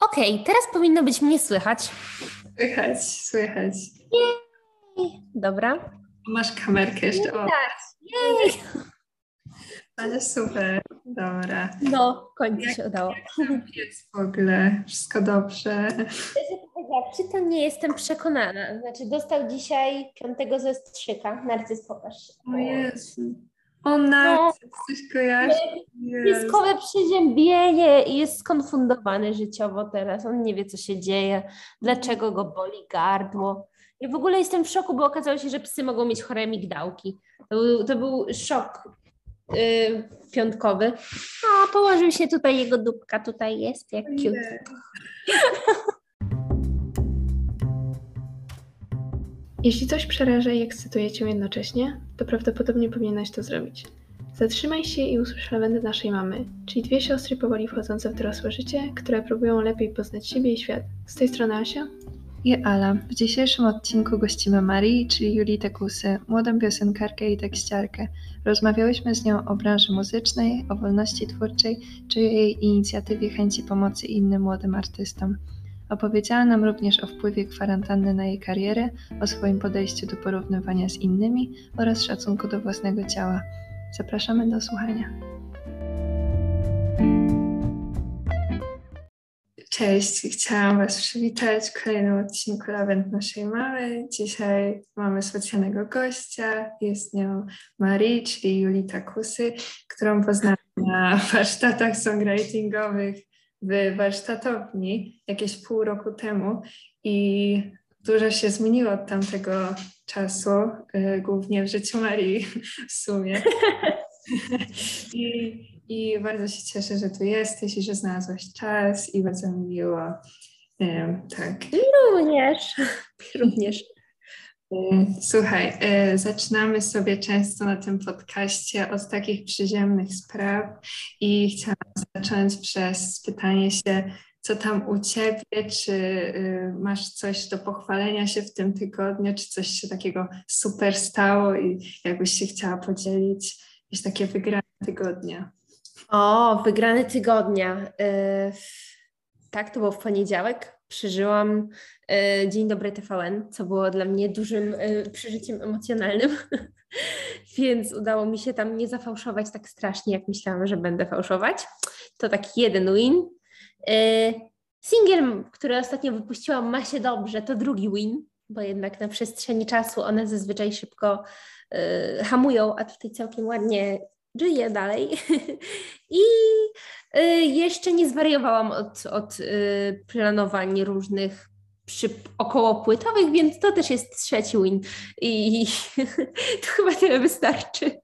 Okej, okay, teraz powinno być mnie słychać. Słychać, słychać. Jej. Dobra. Masz kamerkę jeszcze. O. Jej. Ale super, dobra. No, końcu się udało. Jak jest w ogóle? Wszystko dobrze? Czy to nie jestem przekonana? Znaczy dostał dzisiaj piątego ze strzyka. Narcyz. O Jezu. O, narcyz, no, coś kojarzy? Bliskowe przeziębienie i jest skonfundowany życiowo teraz. On nie wie, co się dzieje, dlaczego go boli gardło. I w ogóle jestem w szoku, bo okazało się, że psy mogą mieć chore migdałki. To był, to był szok yy, piątkowy. A, położył się tutaj, jego dupka tutaj jest, jak cute. Jeśli coś przeraża i ekscytuje Cię jednocześnie, to prawdopodobnie powinnaś to zrobić. Zatrzymaj się i usłysz lawendę naszej mamy, czyli dwie siostry powoli wchodzące w dorosłe życie, które próbują lepiej poznać siebie i świat. Z tej strony Asia i Ala. W dzisiejszym odcinku gościmy Marii, czyli Julitę Kusy, młodą piosenkarkę i tekściarkę. Rozmawiałyśmy z nią o branży muzycznej, o wolności twórczej, czy jej inicjatywie chęci pomocy innym młodym artystom. Opowiedziała nam również o wpływie kwarantanny na jej karierę, o swoim podejściu do porównywania z innymi oraz szacunku do własnego ciała. Zapraszamy do słuchania. Cześć, chciałam Was przywitać w kolejnym odcinku Lawent naszej mamy. Dzisiaj mamy specjalnego gościa, jest nią Marii, czyli Julita Kusy, którą poznałam na warsztatach songwritingowych w warsztatowni jakieś pół roku temu i dużo się zmieniło od tamtego czasu, y, głównie w życiu Marii w sumie. I, I bardzo się cieszę, że tu jesteś i że znalazłaś czas i bardzo mi miło. Um, tak. Również. Również. Słuchaj, zaczynamy sobie często na tym podcaście od takich przyziemnych spraw i chciałam zacząć przez pytanie się, co tam u Ciebie, czy y, masz coś do pochwalenia się w tym tygodniu, czy coś się takiego super stało i jakbyś się chciała podzielić, jakieś takie wygrane tygodnia. O, wygrane tygodnia. Y, tak, to było w poniedziałek. Przeżyłam y, Dzień Dobry TVN, co było dla mnie dużym przeżyciem emocjonalnym. Więc udało mi się tam nie zafałszować tak strasznie, jak myślałam, że będę fałszować. To taki jeden win. E, singiel, który ostatnio wypuściłam, ma się dobrze, to drugi win, bo jednak na przestrzeni czasu one zazwyczaj szybko hamują, a tutaj całkiem ładnie żyje dalej. I y, jeszcze nie zwariowałam od, od y, planowań różnych przy około płytowych, więc to też jest trzeci win. I, i to chyba tyle wystarczy.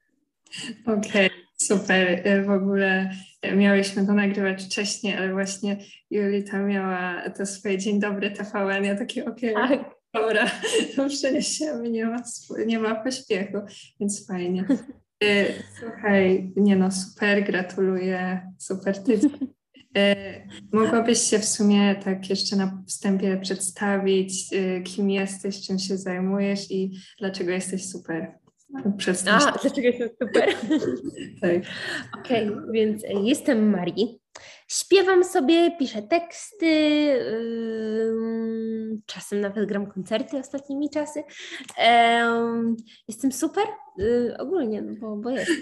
Okej, okay, super. W ogóle miałyśmy to nagrywać wcześniej, ale właśnie Julita miała to swoje Dzień Dobry TVN, ja takie okej, okay, tak. dobra, to przeniesiemy, nie ma, nie ma pośpiechu, więc fajnie. E, słuchaj, nie no, super, gratuluję, super tydzień. Mogłabyś się w sumie tak jeszcze na wstępie przedstawić, e, kim jesteś, czym się zajmujesz i dlaczego jesteś super? A, dlaczego jestem super? tak. Okej, okay, więc jestem Marii. Śpiewam sobie, piszę teksty, yy, czasem nawet gram koncerty ostatnimi czasy. Yy, jestem super, yy, ogólnie, no bo, bo jestem.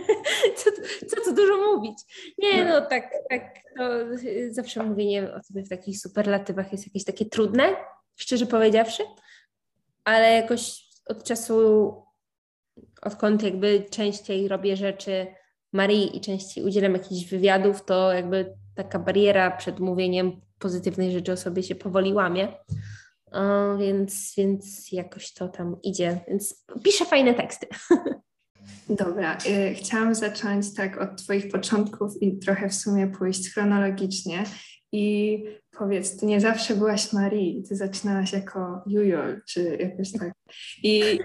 co, co tu dużo mówić? Nie, no tak, tak, to zawsze mówienie o sobie w takich superlatywach jest jakieś takie trudne, szczerze powiedziawszy, ale jakoś od czasu odkąd jakby częściej robię rzeczy Marii i częściej udzielam jakichś wywiadów, to jakby taka bariera przed mówieniem pozytywnej rzeczy o sobie się powoli łamie. O, więc, więc jakoś to tam idzie. Więc piszę fajne teksty. Dobra, y, chciałam zacząć tak od Twoich początków i trochę w sumie pójść chronologicznie. I powiedz, Ty nie zawsze byłaś Marii, Ty zaczynałaś jako Jujol, czy jakoś tak. I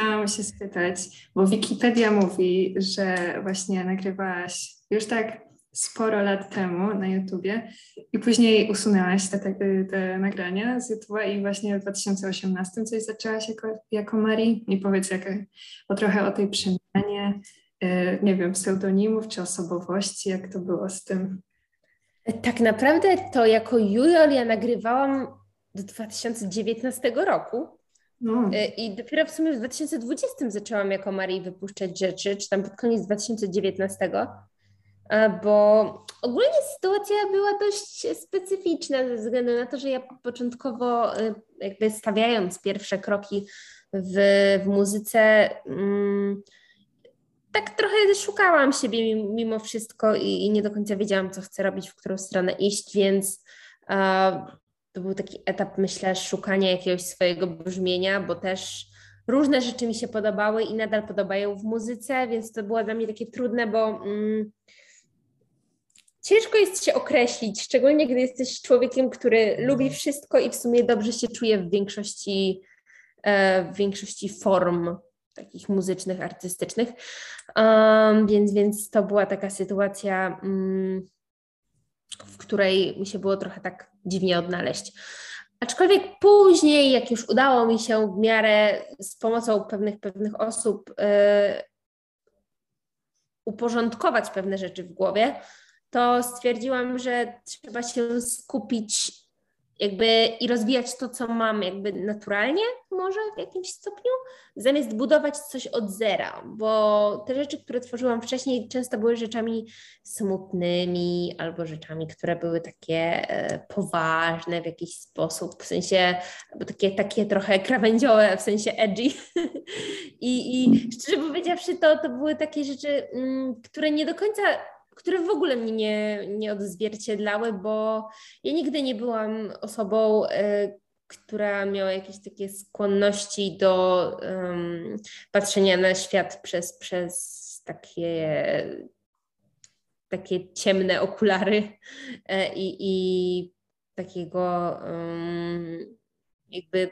Chciałam się spytać, bo Wikipedia mówi, że właśnie nagrywałaś już tak sporo lat temu na YouTubie i później usunęłaś te, te, te nagrania z YouTube'a i właśnie w 2018 coś zaczęłaś jako, jako Marii i powiedz jak, o trochę o tej przemianie, yy, nie wiem, pseudonimów czy osobowości, jak to było z tym? Tak naprawdę to jako junior ja nagrywałam do 2019 roku. No. E, I dopiero w sumie w 2020 zaczęłam jako Marii wypuszczać rzeczy, czy tam pod koniec 2019, bo ogólnie sytuacja była dość specyficzna ze względu na to, że ja początkowo e, jakby stawiając pierwsze kroki w, w muzyce, mm, tak trochę szukałam siebie mimo wszystko i, i, nie do końca wiedziałam, co chcę robić, w którą stronę iść, więc to był taki etap, myślę, szukania jakiegoś swojego brzmienia, bo też różne rzeczy mi się podobały i nadal podobają w muzyce, więc to było dla mnie takie trudne, bo mm, ciężko jest się określić, szczególnie gdy jesteś człowiekiem, który lubi wszystko i w sumie dobrze się czuje w większości, e, w większości form takich muzycznych, artystycznych. Um, więc, więc to była taka sytuacja, um, w której mi się było trochę tak dziwnie odnaleźć. Aczkolwiek później, jak już udało mi się w miarę z pomocą pewnych, pewnych osób y, uporządkować pewne rzeczy w głowie, to stwierdziłam, że trzeba się skupić jakby i rozwijać to, co mam jakby naturalnie może w jakimś stopniu, zamiast budować coś od zera, bo te rzeczy, które tworzyłam wcześniej często były rzeczami smutnymi albo rzeczami, które były takie e, poważne w jakiś sposób, w sensie, albo takie, takie trochę krawędziowe, w sensie edgy. I, I szczerze powiedziawszy, to, to były takie rzeczy, mm, które nie do końca które w ogóle mnie nie, nie odzwierciedlały, bo ja nigdy nie byłam osobą, y, która miała jakieś takie skłonności do um, patrzenia na świat przez, przez takie, takie ciemne okulary y, i, i takiego um, jakby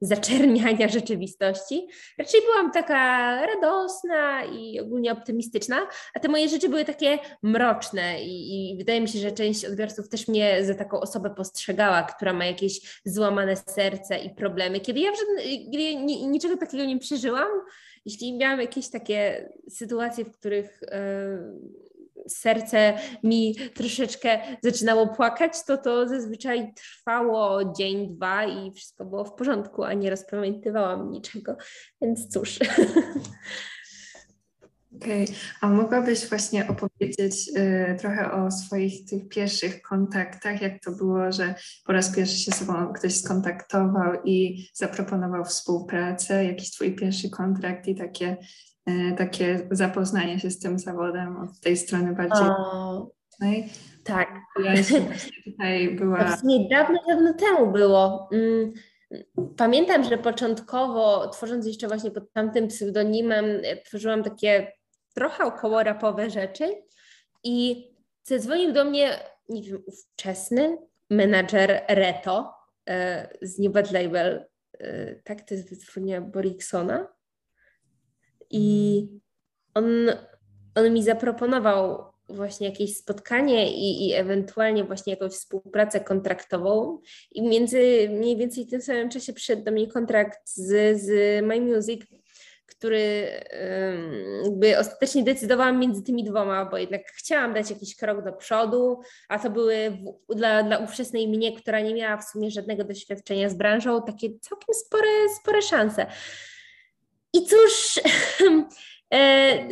zaczerniania rzeczywistości. Raczej byłam taka radosna i ogólnie optymistyczna, a te moje rzeczy były takie mroczne i, i wydaje mi się, że część odbiorców też mnie za taką osobę postrzegała, która ma jakieś złamane serce i problemy. Kiedy ja kiedy niczego takiego nie przeżyłam, jeśli miałam jakieś takie sytuacje, w których yy, serce mi troszeczkę zaczynało płakać, to to zazwyczaj trwało dzień, dwa i wszystko było w porządku, a nie rozpamiętywałam niczego, więc cóż. Okej, okay. a mogłabyś właśnie opowiedzieć y, trochę o swoich tych pierwszych kontaktach, jak to było, że po raz pierwszy się z sobą ktoś skontaktował i zaproponował współpracę, jakiś twój pierwszy kontrakt i takie takie zapoznanie się z tym zawodem od tej strony bardziej. O, tak. Ja tutaj była. To dawno, dawno temu było. Mm, pamiętam, że początkowo, tworząc jeszcze właśnie pod tamtym pseudonimem, e, tworzyłam takie trochę około rapowe rzeczy i zadzwonił do mnie, nie wiem, ówczesny menadżer Reto e, z New Bad Label, tak, to jest wytwórnia Boriksona i on, on mi zaproponował właśnie jakieś spotkanie i, i ewentualnie właśnie jakąś współpracę kontraktową i między mniej więcej w tym samym czasie przyszedł do mnie kontrakt z, z My Music, który jakby ostatecznie decydowałam między tymi dwoma, bo jednak chciałam dać jakiś krok do przodu, a to były w, dla, dla ówczesnej mnie, która nie miała w sumie żadnego doświadczenia z branżą, takie całkiem spore, spore szanse. I cóż, e,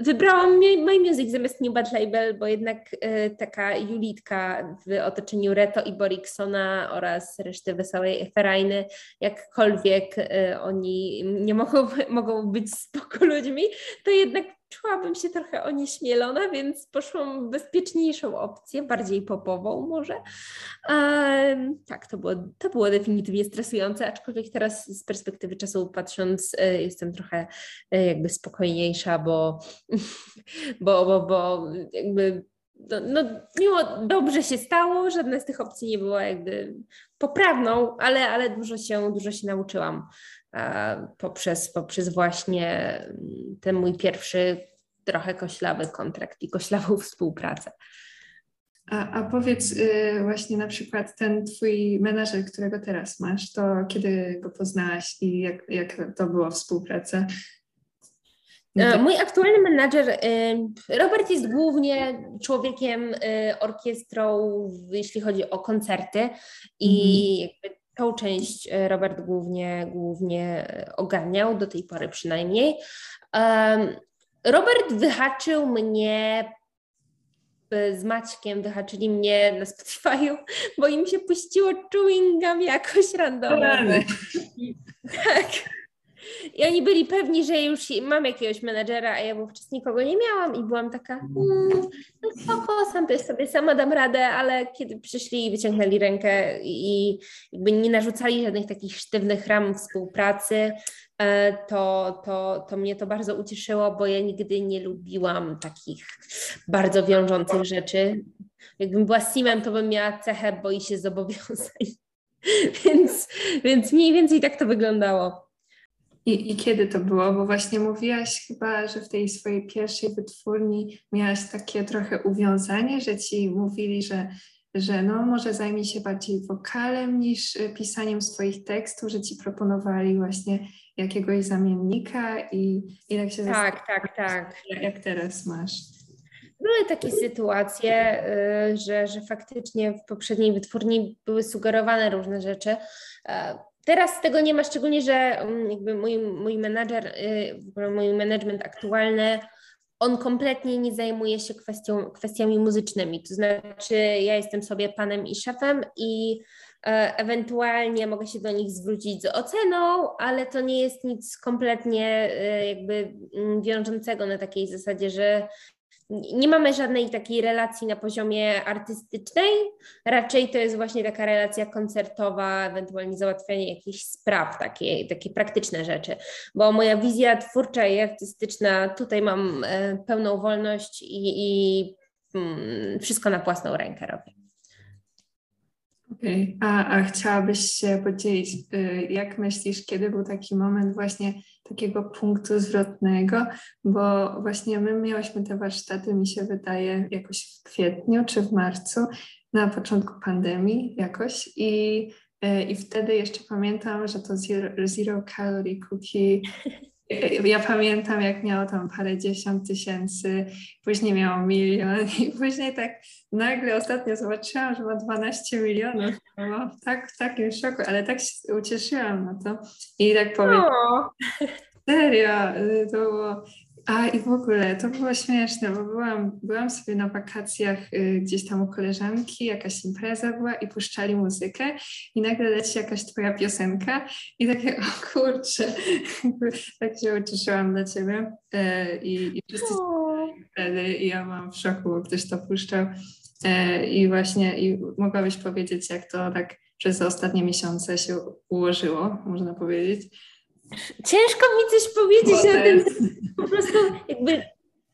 wybrałam My Music zamiast New Bad Label, bo jednak e, taka Julitka w otoczeniu Reto i Boriksona oraz reszty Wesołej Eferajny, jakkolwiek e, oni nie mogą, mogą być spoko ludźmi, to jednak czułabym się trochę onieśmielona, więc poszłam bezpieczniejszą opcję, bardziej popową może. Um, tak, to było, to było definitywnie stresujące, aczkolwiek teraz z perspektywy czasu patrząc y, jestem trochę y, jakby spokojniejsza, bo, bo, bo, bo jakby no, no, miło, dobrze się stało, żadna z tych opcji nie była jakby poprawną, ale, ale dużo, się, dużo się nauczyłam poprzez, poprzez właśnie mm, ten mój pierwszy trochę koślawy kontrakt i koślawą współpracę. A, a powiedz y, właśnie na przykład ten twój menadżer, którego teraz masz, to kiedy go poznałaś i jak, jak to była współpraca? E, mój aktualny menadżer, e, Robert jest głównie człowiekiem e, orkiestrą, jeśli chodzi o koncerty i mhm. Tą część Robert głównie, głównie ogarniał, do tej pory przynajmniej. Robert wyhaczył mnie z Maćkiem, wyhaczyli mnie na Spotify'u, bo im się puściło chewing gum jakoś randomowo. Tak. I oni byli pewni, że już mam jakiegoś menadżera, a ja wówczas nikogo nie miałam i byłam taka, mm, no spoko, sam to sobie sama dam radę, ale kiedy przyszli i wyciągnęli rękę i jakby nie narzucali żadnych takich sztywnych ram współpracy, e, to, to, to mnie to bardzo ucieszyło, bo ja nigdy nie lubiłam takich bardzo wiążących rzeczy. Jakbym była simem, to bym miała cechę boi się zobowiązań. więc, więc mniej więcej tak to wyglądało. I, I kiedy to było? Bo właśnie mówiłaś chyba, że w tej swojej pierwszej wytwórni miałaś takie trochę uwiązanie, że ci mówili, że, że no może zajmij się bardziej wokalem niż y, pisaniem swoich tekstów, że ci proponowali właśnie jakiegoś zamiennika i, i tak się Tak, tak, tak. Jak teraz masz? Były takie sytuacje, y, że, że faktycznie w poprzedniej wytwórni były sugerowane różne rzeczy. Teraz tego nie ma, szczególnie, że mm, jakby mój, mój menadżer, y, mój management aktualny, on kompletnie nie zajmuje się kwestią, kwestiami muzycznymi. To znaczy, ja jestem sobie panem i szefem i e, ewentualnie mogę się do nich zwrócić z oceną, ale to nie jest nic kompletnie e, jakby mm, wiążącego na takiej zasadzie, że nie mamy żadnej takiej relacji na poziomie artystycznej, raczej to jest właśnie taka relacja koncertowa, ewentualnie załatwianie jakichś spraw, takie, takie praktyczne rzeczy, bo moja wizja twórcza i artystyczna, tutaj mam e, pełną wolność i, i mm, wszystko na własną rękę robię. Okay. a, a chciałabyś się podzielić, y, jak myślisz, kiedy był taki moment właśnie takiego punktu zwrotnego, bo właśnie my miałyśmy te warsztaty, mi się wydaje, jakoś w kwietniu czy w marcu, na początku pandemii jakoś i, y, i wtedy jeszcze pamiętam, że to Zero, zero Calorie Cookie Ja pamiętam, jak miało tam parę dziesiąt tysięcy, później miało milion i później tak nagle ostatnio zobaczyłam, że ma 12 milionów. No, tak, w takim szoku, ale tak się ucieszyłam na to. I tak powiem, serio, y, to było a i w ogóle to było śmieszne, bo byłam, byłam sobie na wakacjach y, gdzieś tam u koleżanki, jakaś impreza była i puszczali muzykę i nagle leci jakaś twoja piosenka i takie, o kurczę, tak się ucieszyłam dla ciebie y, i, i wszyscy wtedy i ja mam w szoku, bo ktoś to puszczał y, i właśnie i mogłabyś powiedzieć, jak to tak przez ostatnie miesiące się ułożyło, można powiedzieć. Ciężko mi coś powiedzieć o tym. Po prostu jakby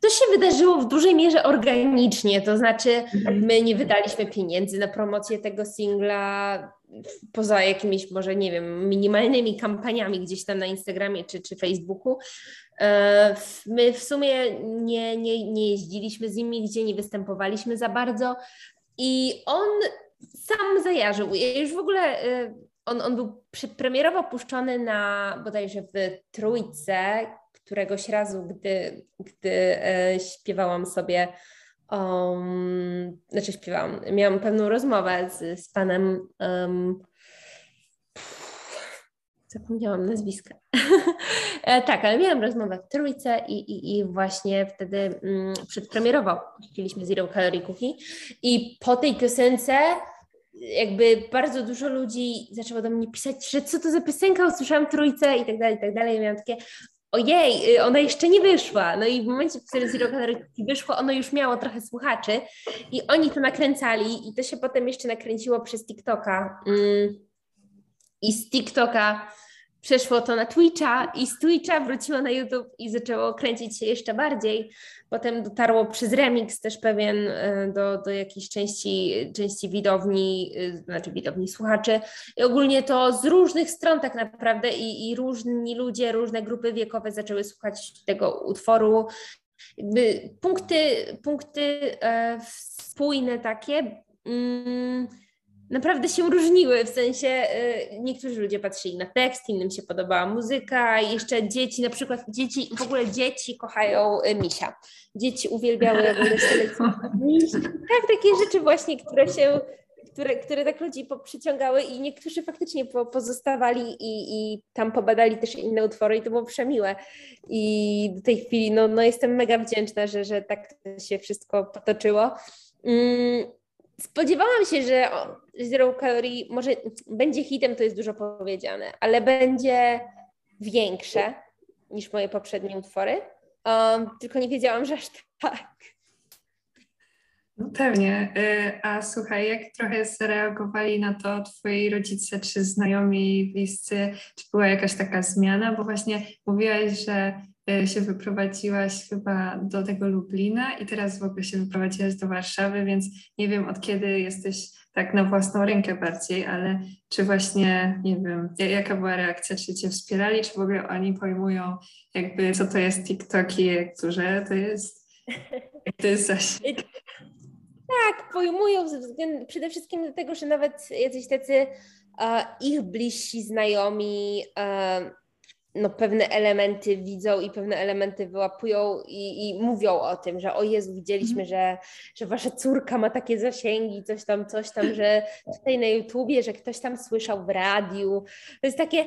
to się wydarzyło w dużej mierze organicznie, to znaczy my nie wydaliśmy pieniędzy na promocję tego singla poza jakimiś może, nie wiem, minimalnymi kampaniami gdzieś tam na Instagramie czy, czy Facebooku. E, my w sumie nie, nie, nie jeździliśmy z nimi, gdzie nie występowaliśmy za bardzo i on sam zajarzył. Ja już w ogóle e, on, on był premierowo puszczony na bodajże w Trójce któregoś razu, gdy, gdy e, śpiewałam sobie, um, znaczy śpiewałam, miałam pewną rozmowę z, z panem, um, zapomniałam nazwiska. e, tak, ale miałam rozmowę w Trójce i, i, i właśnie wtedy mm, przedpremierowo puściliśmy Zero Calorie Cookie i po tej piosence jakby bardzo dużo ludzi zaczęło do mnie pisać, że co to za piosenka, usłyszałam trójce i tak dalej, i tak dalej. Ja miałam takie, ojej, y, ona jeszcze nie wyszła. No i w momencie, w którym Zero Calorie wyszło, ono już miało trochę słuchaczy i oni to nakręcali i to się potem jeszcze nakręciło przez TikToka. Mm. I z TikToka przeszło to na Twitcha i z Twitcha wróciło na YouTube i zaczęło kręcić się jeszcze bardziej. Potem dotarło przez remix też pewien e, do, do jakiejś części, części widowni, e, znaczy widowni słuchaczy. I ogólnie to z różnych stron tak naprawdę i, i różni ludzie, różne grupy wiekowe zaczęły słuchać tego utworu. Jakby punkty, punkty e, spójne takie. Mm, naprawdę się różniły, w sensie y, niektórzy ludzie patrzyli na tekst, innym się podobała muzyka, jeszcze dzieci, na przykład dzieci, w ogóle dzieci kochają y, misia. Dzieci uwielbiały miś. Tak, takie rzeczy właśnie, które się, które, które tak ludzi przyciągały i niektórzy faktycznie po, pozostawali i, i tam pobadali też inne utwory i to było przemiłe. I do tej chwili no, no jestem mega wdzięczna, że, że tak się wszystko potoczyło. Mm, spodziewałam się, że Zero Calorie może będzie hitem, to jest dużo powiedziane, ale będzie większe niż moje poprzednie utwory. Um, tylko nie wiedziałam, że aż tak. No pewnie. Y, a słuchaj, jak trochę zareagowali na to twoi rodzice, czy znajomi, bliscy? Czy była jakaś taka zmiana? Bo właśnie mówiłaś, że y, się wyprowadziłaś chyba do tego Lublina i teraz w ogóle się wyprowadziłaś do Warszawy, więc nie wiem od kiedy jesteś tak na własną rękę bardziej, ale czy właśnie, nie wiem, jaka była reakcja, czy cię wspierali, czy w ogóle oni pojmują jakby co to jest TikTok i jak duże to jest, to jest zasięg? Tak, pojmują ze względu, przede wszystkim dlatego, że nawet jacyś tacy uh, ich bliżsi znajomi uh, no, pewne elementy widzą i pewne elementy wyłapują i, i mówią o tym, że o Jezu, widzieliśmy, mm. że, że wasza córka ma takie zasięgi, coś tam, coś tam, że tutaj na YouTubie, że ktoś tam słyszał w radiu. To jest takie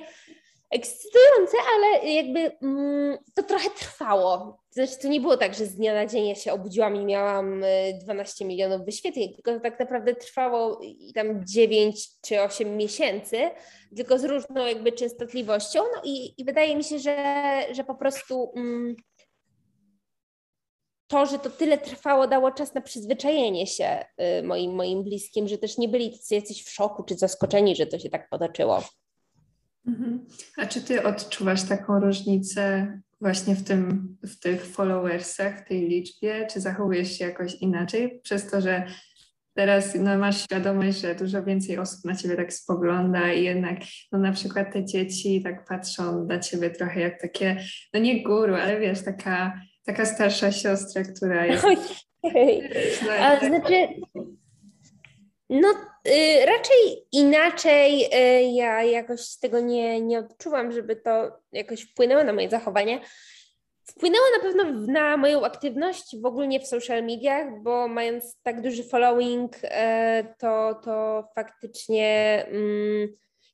ekscytujące, ale jakby mm, to trochę trwało. Znaczy, to nie było tak, że z dnia na dzień ja się obudziłam i miałam 12 y, milionów wyświetleń, tylko to tak naprawdę trwało tam 9 czy 8 miesięcy, tylko z różną jakby częstotliwością. No i, i wydaje mi się, że, że po prostu mm, to, że to tyle trwało, dało czas na przyzwyczajenie się y, moim, moim bliskim, że też nie byli jacyś w szoku czy zaskoczeni, że to się tak potoczyło. Mhm. A czy ty odczuwasz taką różnicę właśnie w, tym, w tych followersach, w tej liczbie? Czy zachowujesz się jakoś inaczej przez to, że teraz no, masz świadomość, że dużo więcej osób na ciebie tak spogląda i jednak no, na przykład te dzieci tak patrzą na ciebie trochę jak takie, no nie guru, ale wiesz, taka, taka starsza siostra, która jest... Ojej. A, znaczy, no y, raczej inaczej y, ja jakoś tego nie, nie odczuwam, żeby to jakoś wpłynęło na moje zachowanie. Wpłynęło na pewno na moją aktywność w ogóle w social mediach, bo mając tak duży following, y, to, to faktycznie mm,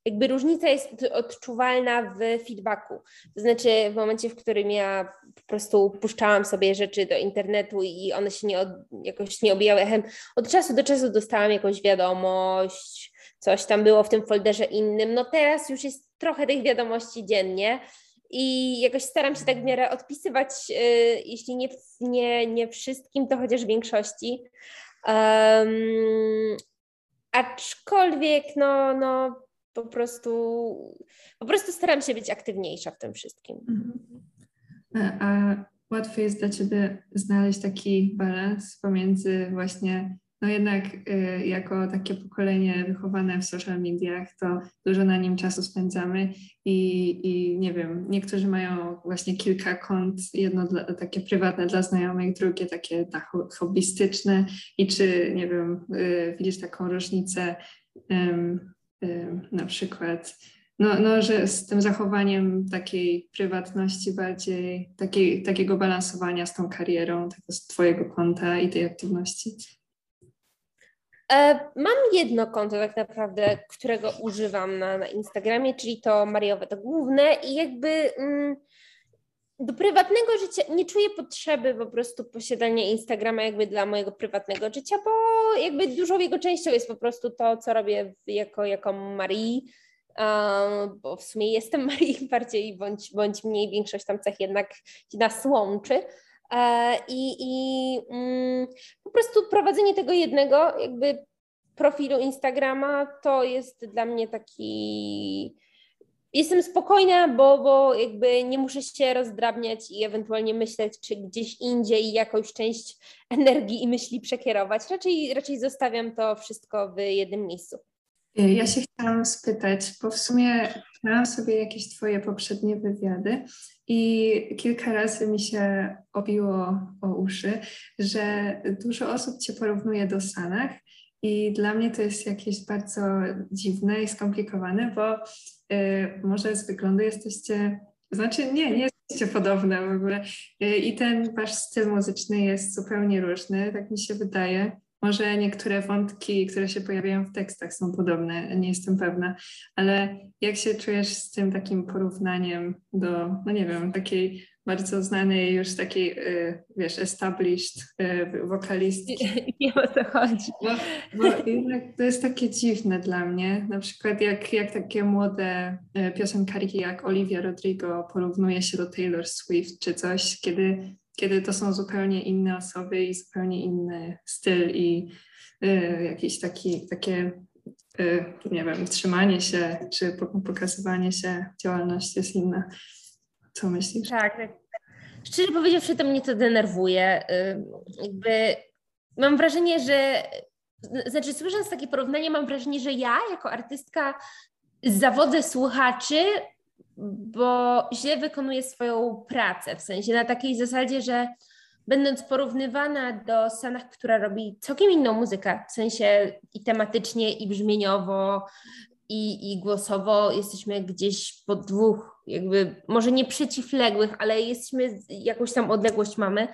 jakby różnica jest odczuwalna w feedbacku. To znaczy w momencie, w którym ja po prostu puszczałam sobie rzeczy do internetu i one się nie od, jakoś nie obijały echem, od czasu do czasu dostałam jakąś wiadomość, coś tam było w tym folderze innym. No teraz już jest trochę tych wiadomości dziennie i jakoś staram się tak w miarę odpisywać, yy, jeśli nie, nie, nie wszystkim, to chociaż większości. Um, aczkolwiek, no, no po prostu, po prostu staram się być aktywniejsza w tym wszystkim. Mhm. A, a łatwo jest dla Ciebie znaleźć taki balans pomiędzy właśnie, no jednak y, jako takie pokolenie wychowane w social mediach, to dużo na nim czasu spędzamy i, i nie wiem, niektórzy mają właśnie kilka kont, jedno dla, takie prywatne dla znajomych, drugie takie tak, hobbystyczne i czy, nie wiem, y, widzisz taką różnicę na przykład, no, no, że z tym zachowaniem takiej prywatności bardziej, takiej, takiego balansowania z tą karierą, tego z Twojego konta i tej aktywności? E, mam jedno konto tak naprawdę, którego używam na, na Instagramie, czyli to Mariowe to główne i jakby mm, do prywatnego życia nie czuję potrzeby po prostu posiadania Instagrama jakby dla mojego prywatnego życia, bo jakby dużą jego częścią jest po prostu to, co robię jako, jako Marii, um, bo w sumie jestem Marii bardziej bądź, bądź mniej, większość tam cech jednak nas łączy. E, I, i mm, po prostu prowadzenie tego jednego jakby profilu Instagrama to jest dla mnie taki jestem spokojna, bo, bo jakby nie muszę się rozdrabniać i ewentualnie myśleć, czy gdzieś indziej jakąś część energii i myśli przekierować. Raczej, raczej zostawiam to wszystko w jednym miejscu. Ja się chciałam spytać, bo w sumie miałam sobie jakieś Twoje poprzednie wywiady i kilka razy mi się obiło o uszy, że dużo osób Cię porównuje do Sanach I dla mnie to jest jakieś bardzo dziwne i skomplikowane, bo może z wyglądu jesteście, znaczy nie, nie jesteście podobne w ogóle. Y, I ten wasz styl muzyczny jest zupełnie różny, tak mi się wydaje. Może niektóre wątki, które się pojawiają w tekstach są podobne, nie jestem pewna, ale jak się czujesz z tym takim porównaniem do, no nie wiem, takiej bardzo znanej już takiej, y, wiesz, established y, wokalistki. Nie o co chodzi. Bo, bo jednak to jest takie dziwne dla mnie. Na przykład jak, jak takie młode y, piosenkarki jak Olivia Rodrigo porównuje się do Taylor Swift czy coś, kiedy, kiedy to są zupełnie inne osoby i zupełnie inny styl i jakieś taki, takie nie wiem, trzymanie się czy pokazywanie się, działalność jest inna. Co myślisz? Tak, tak. Szczerze powiedziawszy, to mnie to denerwuje. Jakby mam wrażenie, że znaczy słysząc takie porównanie, mam wrażenie, że ja jako artystka zawodzę słuchaczy, bo źle wykonuję swoją pracę. W sensie na takiej zasadzie, że będąc porównywana do Sanach, która robi całkiem inną muzykę, w sensie i tematycznie, i brzmieniowo, i, i głosowo jesteśmy gdzieś po dwóch, jakby może nie przeciwległych, ale jesteśmy, jakąś tam odległość mamy,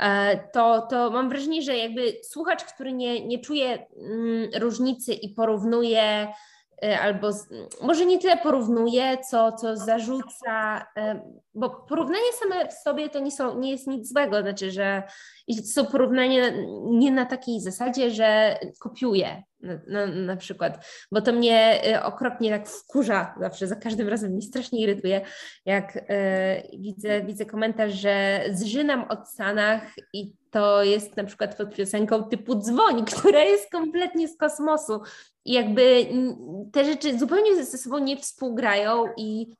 e, to, to mam wrażenie, że jakby słuchacz, który nie, nie czuje mm, różnicy i porównuje e, albo z, może nie tyle porównuje, co, co zarzuca, e, bo porównanie same w sobie to nie, są, nie jest nic złego, znaczy, że to są porównania nie na takiej zasadzie, że kopiuje, na, na, przykład, bo to mnie y, okropnie tak wkurza zawsze, za każdym razem mnie strasznie irytuje, jak y, widzę, widzę komentarz, że zżynam od Sanach i to jest na przykład pod piosenką typu dzwoń, która jest kompletnie z kosmosu. I jakby te rzeczy zupełnie ze sobą nie współgrają i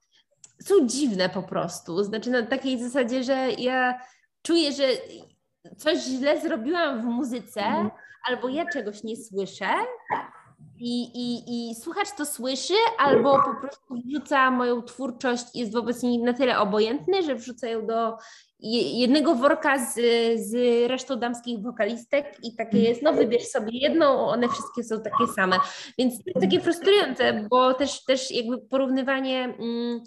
są dziwne po prostu, znaczy na takiej zasadzie, że ja czuję, że coś źle zrobiłam w muzyce, mm albo ja czegoś nie słyszę i, i, i słuchacz to słyszy, albo po prostu wrzuca moją twórczość, jest wobec niej na tyle obojętny, że wrzuca ją do jednego worka z, z resztą damskich wokalistek i takie jest, no wybierz sobie jedną, one wszystkie są takie same. Więc to jest takie frustrujące, bo też, też jakby porównywanie mm,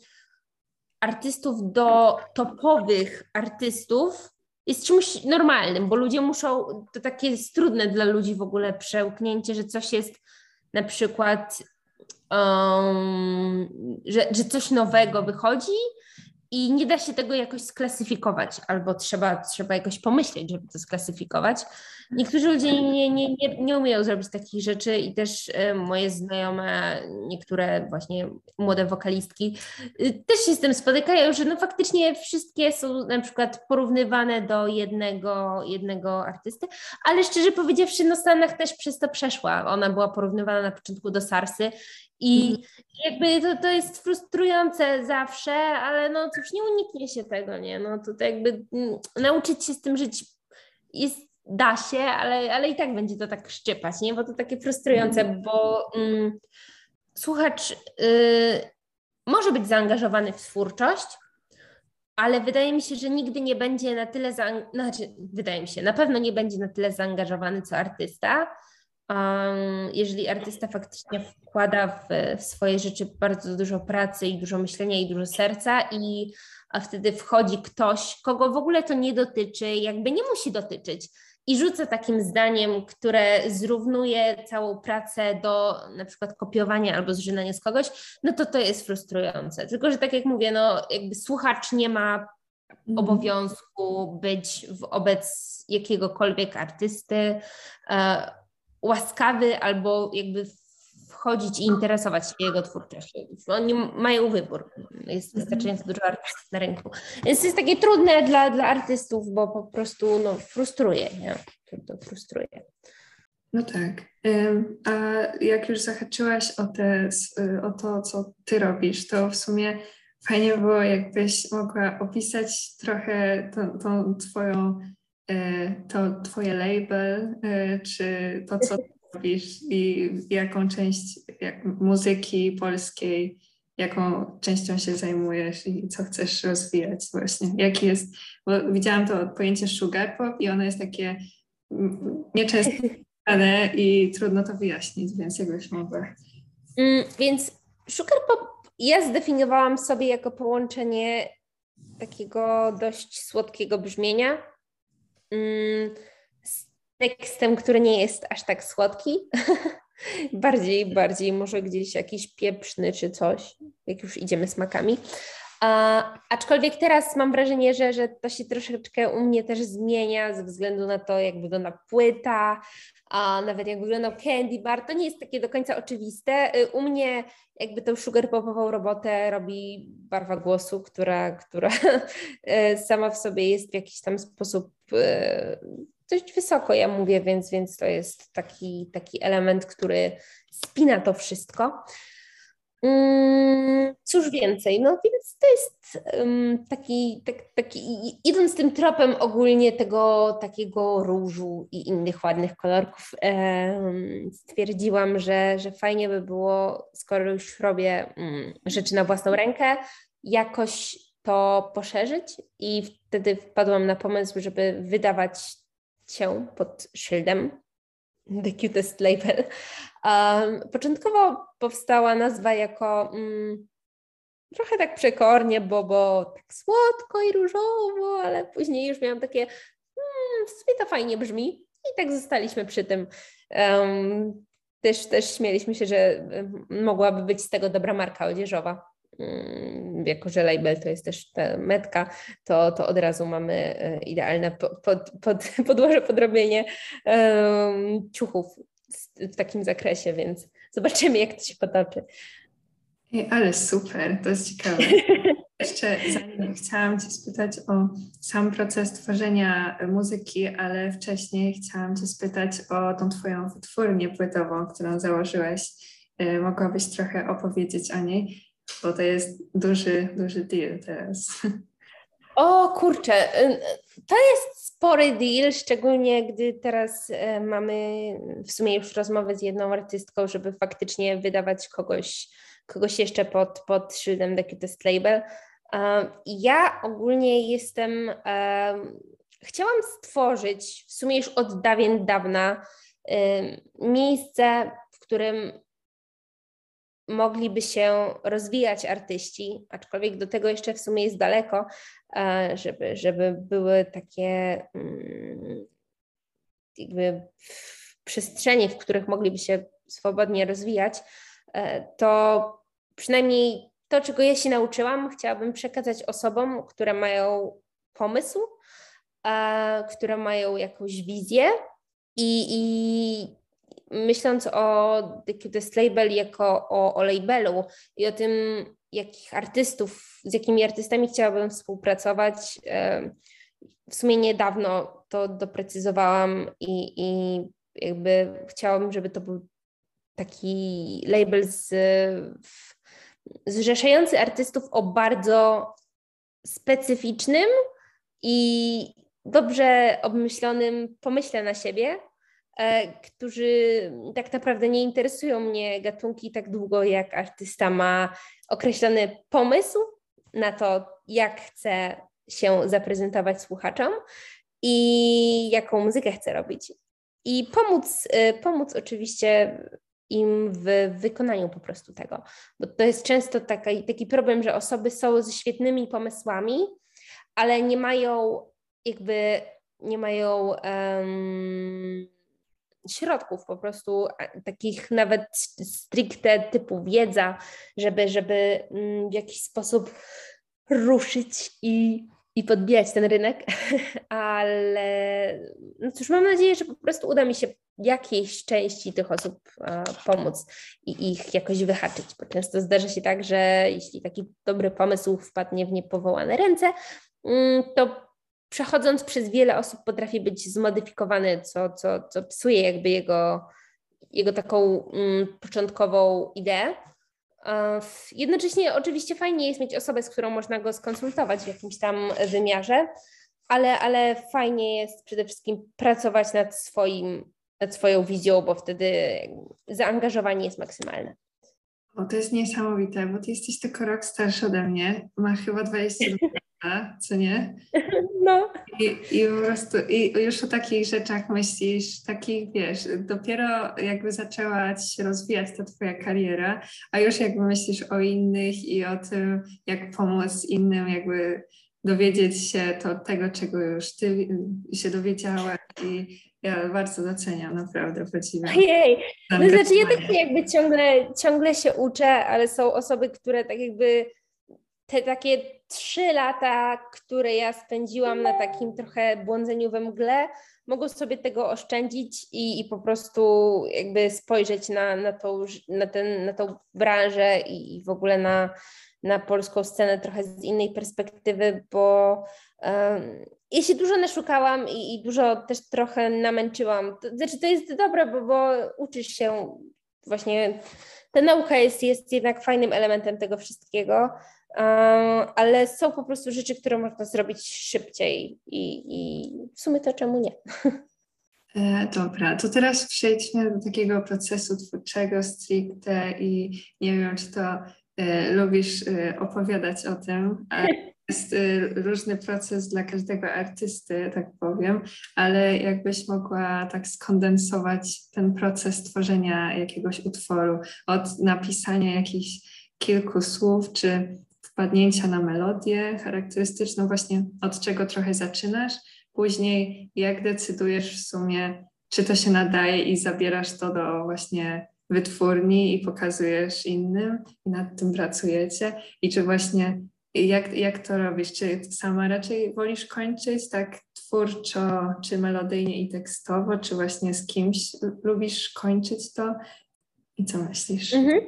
artystów do topowych artystów jest czymś normalnym, bo ludzie muszą, to takie jest trudne dla ludzi w ogóle przełknięcie, że coś jest na przykład, um, że, że coś nowego wychodzi i nie da się tego jakoś sklasyfikować, albo trzeba, trzeba jakoś pomyśleć, żeby to sklasyfikować. Niektórzy ludzie nie, nie, nie, nie umieją zrobić takich rzeczy i też e, moje znajome, niektóre właśnie młode wokalistki e, też się z tym spotykają, że no faktycznie wszystkie są na przykład porównywane do jednego, jednego artysty, ale szczerze powiedziawszy, no Stanach też przez to przeszła. Ona była porównywana na początku do Sarsy i mhm. jakby to, to jest frustrujące zawsze, ale no cóż, nie uniknie się tego, nie? No to, to jakby mm, nauczyć się z tym żyć jest da się, ale, ale i tak będzie to tak szczypać, nie? Bo to takie frustrujące, mhm. bo mm, słuchacz y, może być zaangażowany w twórczość, ale wydaje mi się, że nigdy nie będzie na tyle, zaang- znaczy wydaje mi się, na pewno nie będzie na tyle zaangażowany co artysta, um, jeżeli artysta faktycznie wkłada w, w swoje rzeczy bardzo dużo pracy i dużo myślenia i dużo serca i a wtedy wchodzi ktoś, kogo w ogóle to nie dotyczy, jakby nie musi dotyczyć i rzucę takim zdaniem, które zrównuje całą pracę do na przykład kopiowania albo zżynania z kogoś, no to to jest frustrujące. Tylko, że tak jak mówię, no jakby słuchacz nie ma mhm. obowiązku być wobec jakiegokolwiek artysty e, łaskawy albo jakby wchodzić i interesować się jego twórczością. Oni mają wybór. Jest mhm. wystarczająco dużo artystów na rynku. Więc jest takie trudne dla, dla artystów, bo po prostu no, frustruje. Nie? To, frustruje. No tak. A jak już zahaczyłaś o, te, o to, co ty robisz, to w sumie fajnie było, jakbyś mogła opisać trochę tą, tą twoją, e, to twoje label, e, czy to, co i jaką część jak muzyki polskiej, jaką częścią się zajmujesz i co chcesz rozwijać właśnie. Jaki jest, bo widziałam to pojęcie sugar pop i ono jest takie nieczęsto i trudno to wyjaśnić, więc jakbyś mogła. Mm, więc Sugar Pop ja zdefiniowałam sobie jako połączenie takiego dość słodkiego brzmienia mm, tekstem, który nie jest aż tak słodki. bardziej, bardziej może gdzieś jakiś pieprzny czy coś, jak już idziemy smakami. A, aczkolwiek teraz mam wrażenie, że, że to się troszeczkę u mnie też zmienia ze względu na to, jak wygląda płyta, a nawet jak wyglądał candy bar. To nie jest takie do końca oczywiste. Y, u mnie jakby tą sugar popową robotę robi barwa głosu, która, która y, sama w sobie jest w jakiś tam sposób y, dość wysoko, ja mówię, więc, więc to jest taki, taki element, który spina to wszystko. Mm, cóż więcej, no więc to jest taki, tak, taki, idąc tym tropem ogólnie tego takiego różu i innych ładnych kolorków, stwierdziłam, że, że fajnie by było, skoro już robię um, rzeczy na własną rękę, jakoś to poszerzyć i wtedy wpadłam na pomysł, żeby wydawać się pod szyldem The Cutest Label. Um, początkowo powstała nazwa jako um, trochę tak przekornie, bo, bo tak słodko i różowo, ale później już miałam takie hmm, w sumie to fajnie brzmi i tak zostaliśmy przy tym. Um, też, też śmieliśmy się, że mogłaby być z tego dobra marka odzieżowa. Mm, jako że label to jest też metka, to, to od razu mamy e, idealne pod, pod, podłoże podrobienie um, ciuchów w takim zakresie, więc zobaczymy, jak to się potoczy. Ej, ale super, to jest ciekawe. Jeszcze zanim chciałam Cię spytać o sam proces tworzenia muzyki, ale wcześniej chciałam Cię spytać o tą Twoją wytwórnię płytową, którą założyłeś. E, mogłabyś trochę opowiedzieć o niej? Bo to jest duży, duży deal teraz. O kurczę, y, to jest spory deal, szczególnie gdy teraz y, mamy w sumie już rozmowę z jedną artystką, żeby faktycznie wydawać kogoś, kogoś jeszcze pod, pod szyldem The Cutest Label. Ja ogólnie jestem, chciałam stworzyć w sumie już od dawien dawna miejsce, w którym mogliby się rozwijać artyści, aczkolwiek do tego jeszcze w sumie jest daleko, e, żeby, żeby były takie mm, jakby przestrzenie, w których mogliby się swobodnie rozwijać, e, to przynajmniej to, czego ja się nauczyłam, chciałabym przekazać osobom, które mają pomysł, e, które mają jakąś wizję i, i myśląc o The Cutest Label jako o, o labelu i o tym, jakich artystów, z jakimi artystami chciałabym współpracować, w sumie niedawno to doprecyzowałam i, i jakby chciałabym, żeby to był taki label z, zrzeszający artystów o bardzo specyficznym i dobrze obmyślonym pomyśle na siebie, którzy tak naprawdę nie interesują mnie gatunki tak długo, jak artysta ma określony pomysł na to, jak chce się zaprezentować słuchaczom i jaką muzykę chce robić. I pomóc, e, pomóc oczywiście im w wykonaniu po prostu tego. Bo to jest często taki, taki problem, że osoby są ze świetnymi pomysłami, ale nie mają jakby, nie mają um, środków, po prostu takich nawet stricte typu wiedza, żeby, żeby mm, w jakiś sposób ruszyć i, i podbijać ten rynek, ale no cóż, mam nadzieję, że po prostu uda mi się jakiejś części tych osób pomóc i ich jakoś wyhaczyć, bo często zdarza się tak, że jeśli taki dobry pomysł wpadnie w niepowołane ręce, mm, to przechodząc przez wiele osób potrafi być zmodyfikowany, co, co, co psuje jakby jego, jego taką mm, początkową ideę. Jednocześnie oczywiście fajnie jest mieć osobę, z którą można go skonsultować w jakimś tam wymiarze, ale, ale fajnie jest przede wszystkim pracować nad, swoim, nad swoją wizją, bo wtedy zaangażowanie jest maksymalne. O, to jest niesamowite, bo ty jesteś tylko rok starszy ode mnie, ma chyba 22 co nie? No. I, I po prostu i już o takich rzeczach myślisz, takich wiesz, dopiero jakby zaczęła się rozwijać ta twoja kariera, a już jakby myślisz o innych i o tym, jak pomóc innym jakby dowiedzieć się to tego, czego już ty się dowiedziałaś i ja bardzo doceniam, naprawdę podziwiam. Jej, no znaczy ja tak jakby ciągle, ciągle się uczę, ale są osoby, które tak jakby te takie trzy lata, które ja spędziłam na takim trochę błądzeniu we mgle, mogą sobie tego oszczędzić i, i po prostu jakby spojrzeć na, na, tą, na, ten, na tą branżę i, i w ogóle na, na polską scenę trochę z innej perspektywy, bo um, ja się dużo naszukałam i, i, dużo też trochę namęczyłam. To, znaczy to jest dobre, bo, bo uczysz się właśnie, ta nauka jest, jest jednak fajnym elementem tego wszystkiego, ale są po prostu rzeczy, które można zrobić szybciej i, i w sumie to czemu nie. E, dobra, to teraz przejdźmy do takiego procesu twórczego stricte i nie wiem, czy to e, lubisz e, opowiadać o tym, jest różny proces dla każdego artysty, tak powiem, ale jakbyś mogła tak skondensować ten proces tworzenia jakiegoś utworu od napisania jakichś kilku słów, czy wpadnięcia na melodię charakterystyczną, właśnie od czego trochę zaczynasz, później jak decydujesz w sumie, czy to się nadaje i zabierasz to do właśnie wytwórni i pokazujesz innym i nad tym pracujecie i czy właśnie jak, jak to robisz? Czy sama raczej wolisz kończyć tak twórczo, czy melodyjnie i tekstowo, czy właśnie z kimś lubisz kończyć to? I co myślisz? Mhm.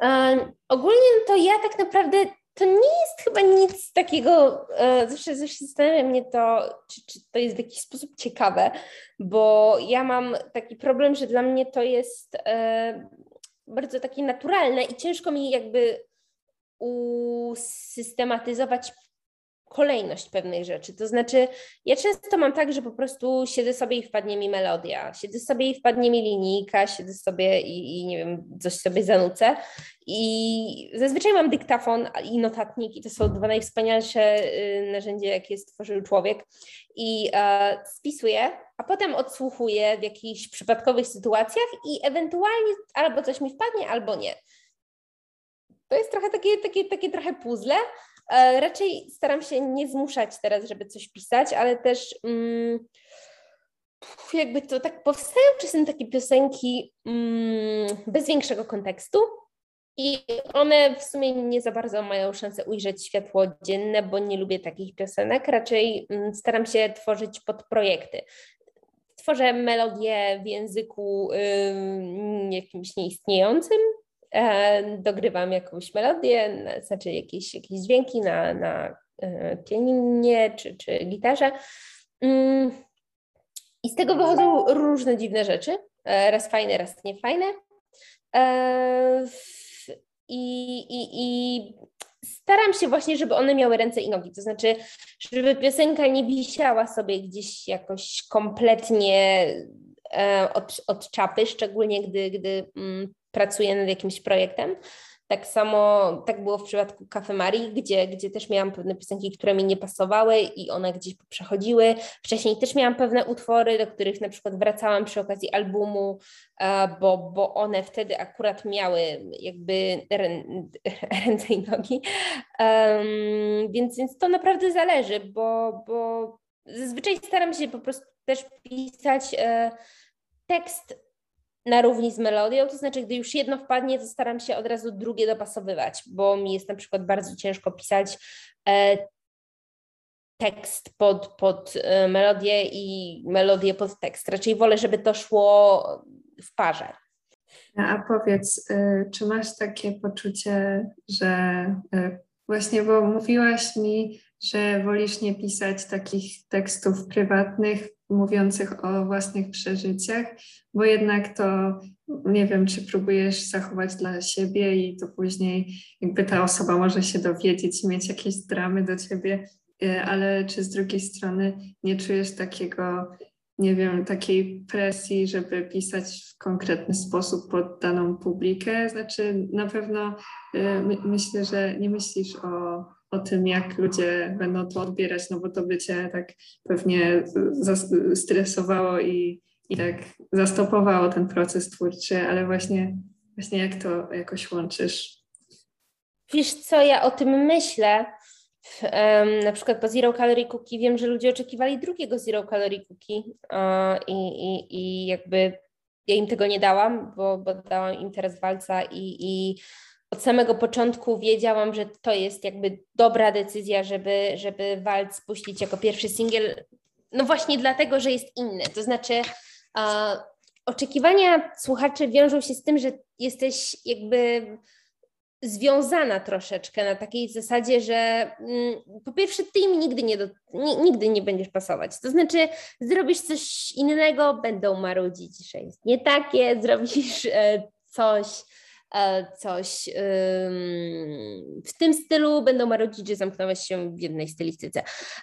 Um, ogólnie to ja tak naprawdę to nie jest chyba nic takiego, e, zawsze, zawsze zastanawia mnie to, czy, czy to jest w jakiś sposób ciekawe, bo ja mam taki problem, że dla mnie to jest e, bardzo takie naturalne i ciężko mi jakby usystematyzować kolejność pewnych rzeczy. To znaczy, ja często mam tak, że po prostu siedzę sobie i wpadnie mi melodia, siedzę sobie i wpadnie mi linijka, siedzę sobie i, i nie wiem, coś sobie zanucę. I zazwyczaj mam dyktafon i notatnik, i to są dwa najwspanialsze y, narzędzia, jakie stworzył człowiek. I e, spisuję, a potem odsłuchuję w jakichś przypadkowych sytuacjach i ewentualnie albo coś mi wpadnie, albo nie. To jest trochę takie, takie, takie trochę puzzle, raczej staram się nie zmuszać teraz, żeby coś pisać, ale też mm, jakby to tak powstają czasem takie piosenki mm, bez większego kontekstu. I one w sumie nie za bardzo mają szansę ujrzeć światło dzienne, bo nie lubię takich piosenek. Raczej mm, staram się tworzyć pod projekty. Tworzę melodię w języku jakimś nieistniejącym, E, dogrywam jakąś melodię, znaczy jakieś, jakieś dźwięki na, na e, pianinie czy, czy gitarze. Mm, I z tego wychodzą różne dziwne rzeczy, e, raz fajne, raz niefajne. I, i, i staram się właśnie, żeby one miały ręce i nogi, to znaczy, żeby piosenka nie wisiała sobie gdzieś jakoś kompletnie od, od czapy, szczególnie gdy, gdy mm, pracuję nad jakimś projektem. Tak samo tak było w przypadku Cafe Marii, gdzie, gdzie też miałam pewne piosenki, które mi nie pasowały i one gdzieś przechodziły. Wcześniej też miałam pewne utwory, do których na przykład wracałam przy okazji albumu, e, bo, bo one wtedy akurat miały jakby ręce i nogi. Um, więc, więc to naprawdę zależy, bo, bo zazwyczaj staram się po prostu też pisać e, tekst na równi z melodią, to znaczy, gdy już jedno wpadnie, to staram się od razu drugie dopasowywać, bo mi jest na przykład bardzo ciężko pisać e, tekst pod, pod e, melodię i melodię pod tekst. Raczej wolę, żeby to szło w parze. A powiedz, e, czy masz takie poczucie, że e, właśnie, bo mówiłaś mi, że wolisz nie pisać takich tekstów prywatnych, mówiących o własnych przeżyciach, bo jednak to nie wiem, czy próbujesz zachować dla siebie i to później jakby ta osoba może się dowiedzieć i mieć jakieś dramy do ciebie, e, ale czy z drugiej strony nie czujesz takiego, nie wiem, takiej presji, żeby pisać w konkretny sposób pod daną publikę? Znaczy na pewno y, my, myślę, że nie myślisz o o tym, jak ludzie będą to odbierać, no bo to by cię tak pewnie stresowało i, i tak zastopowało ten proces twórczy, ale właśnie, właśnie jak to jakoś łączysz? Wiesz co, ja o tym myślę. Um, na przykład po Zero Calorie Cookie wiem, że ludzie oczekiwali drugiego Zero Calorie Cookie uh, i, i, i jakby ja im tego nie dałam, bo, bo dałam im teraz walca i, i od samego początku wiedziałam, że to jest jakby dobra decyzja, żeby, żeby walc puścić jako pierwszy singiel, no właśnie dlatego, że jest inny. To znaczy oczekiwania słuchaczy wiążą się z tym, że jesteś jakby związana troszeczkę na takiej zasadzie, że mm, po pierwsze ty im nigdy nie, do, nigdy nie będziesz pasować. To znaczy zrobisz coś innego, będą marudzić, że jest nie takie, zrobisz e, coś, coś w tym stylu, będą marudzić, że zamknąłeś się w jednej stylistyce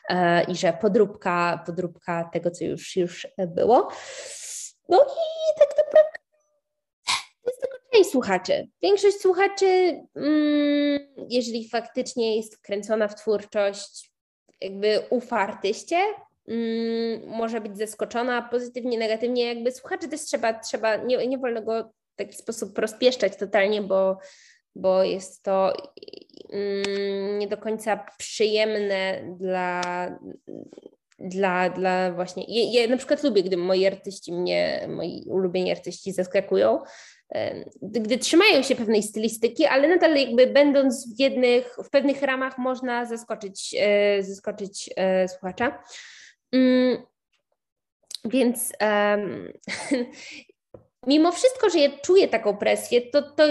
e, i że podróbka, podróbka tego, co już, już było. No i tak naprawdę część słuchaczy. Większość słuchaczy, mm, jeżeli faktycznie jest wkręcona w twórczość, jakby ufa artyście, mm, może być zaskoczona pozytywnie, negatywnie. Jakby słuchaczy też trzeba, trzeba nie, nie wolno go taki sposób rozpieszczać totalnie, bo, bo jest to mm, nie do końca przyjemne dla, dla, dla właśnie. Ja, ja, na przykład lubię, gdy moi artyści mnie, moi ulubieni artyści zaskakują, gdy trzymają się pewnej stylistyki, ale nadal jakby będąc w jednych, w pewnych ramach można zaskoczyć, e, zaskoczyć e, słuchacza. Mm, więc um, mimo wszystko, że ja czuję taką presję, to, to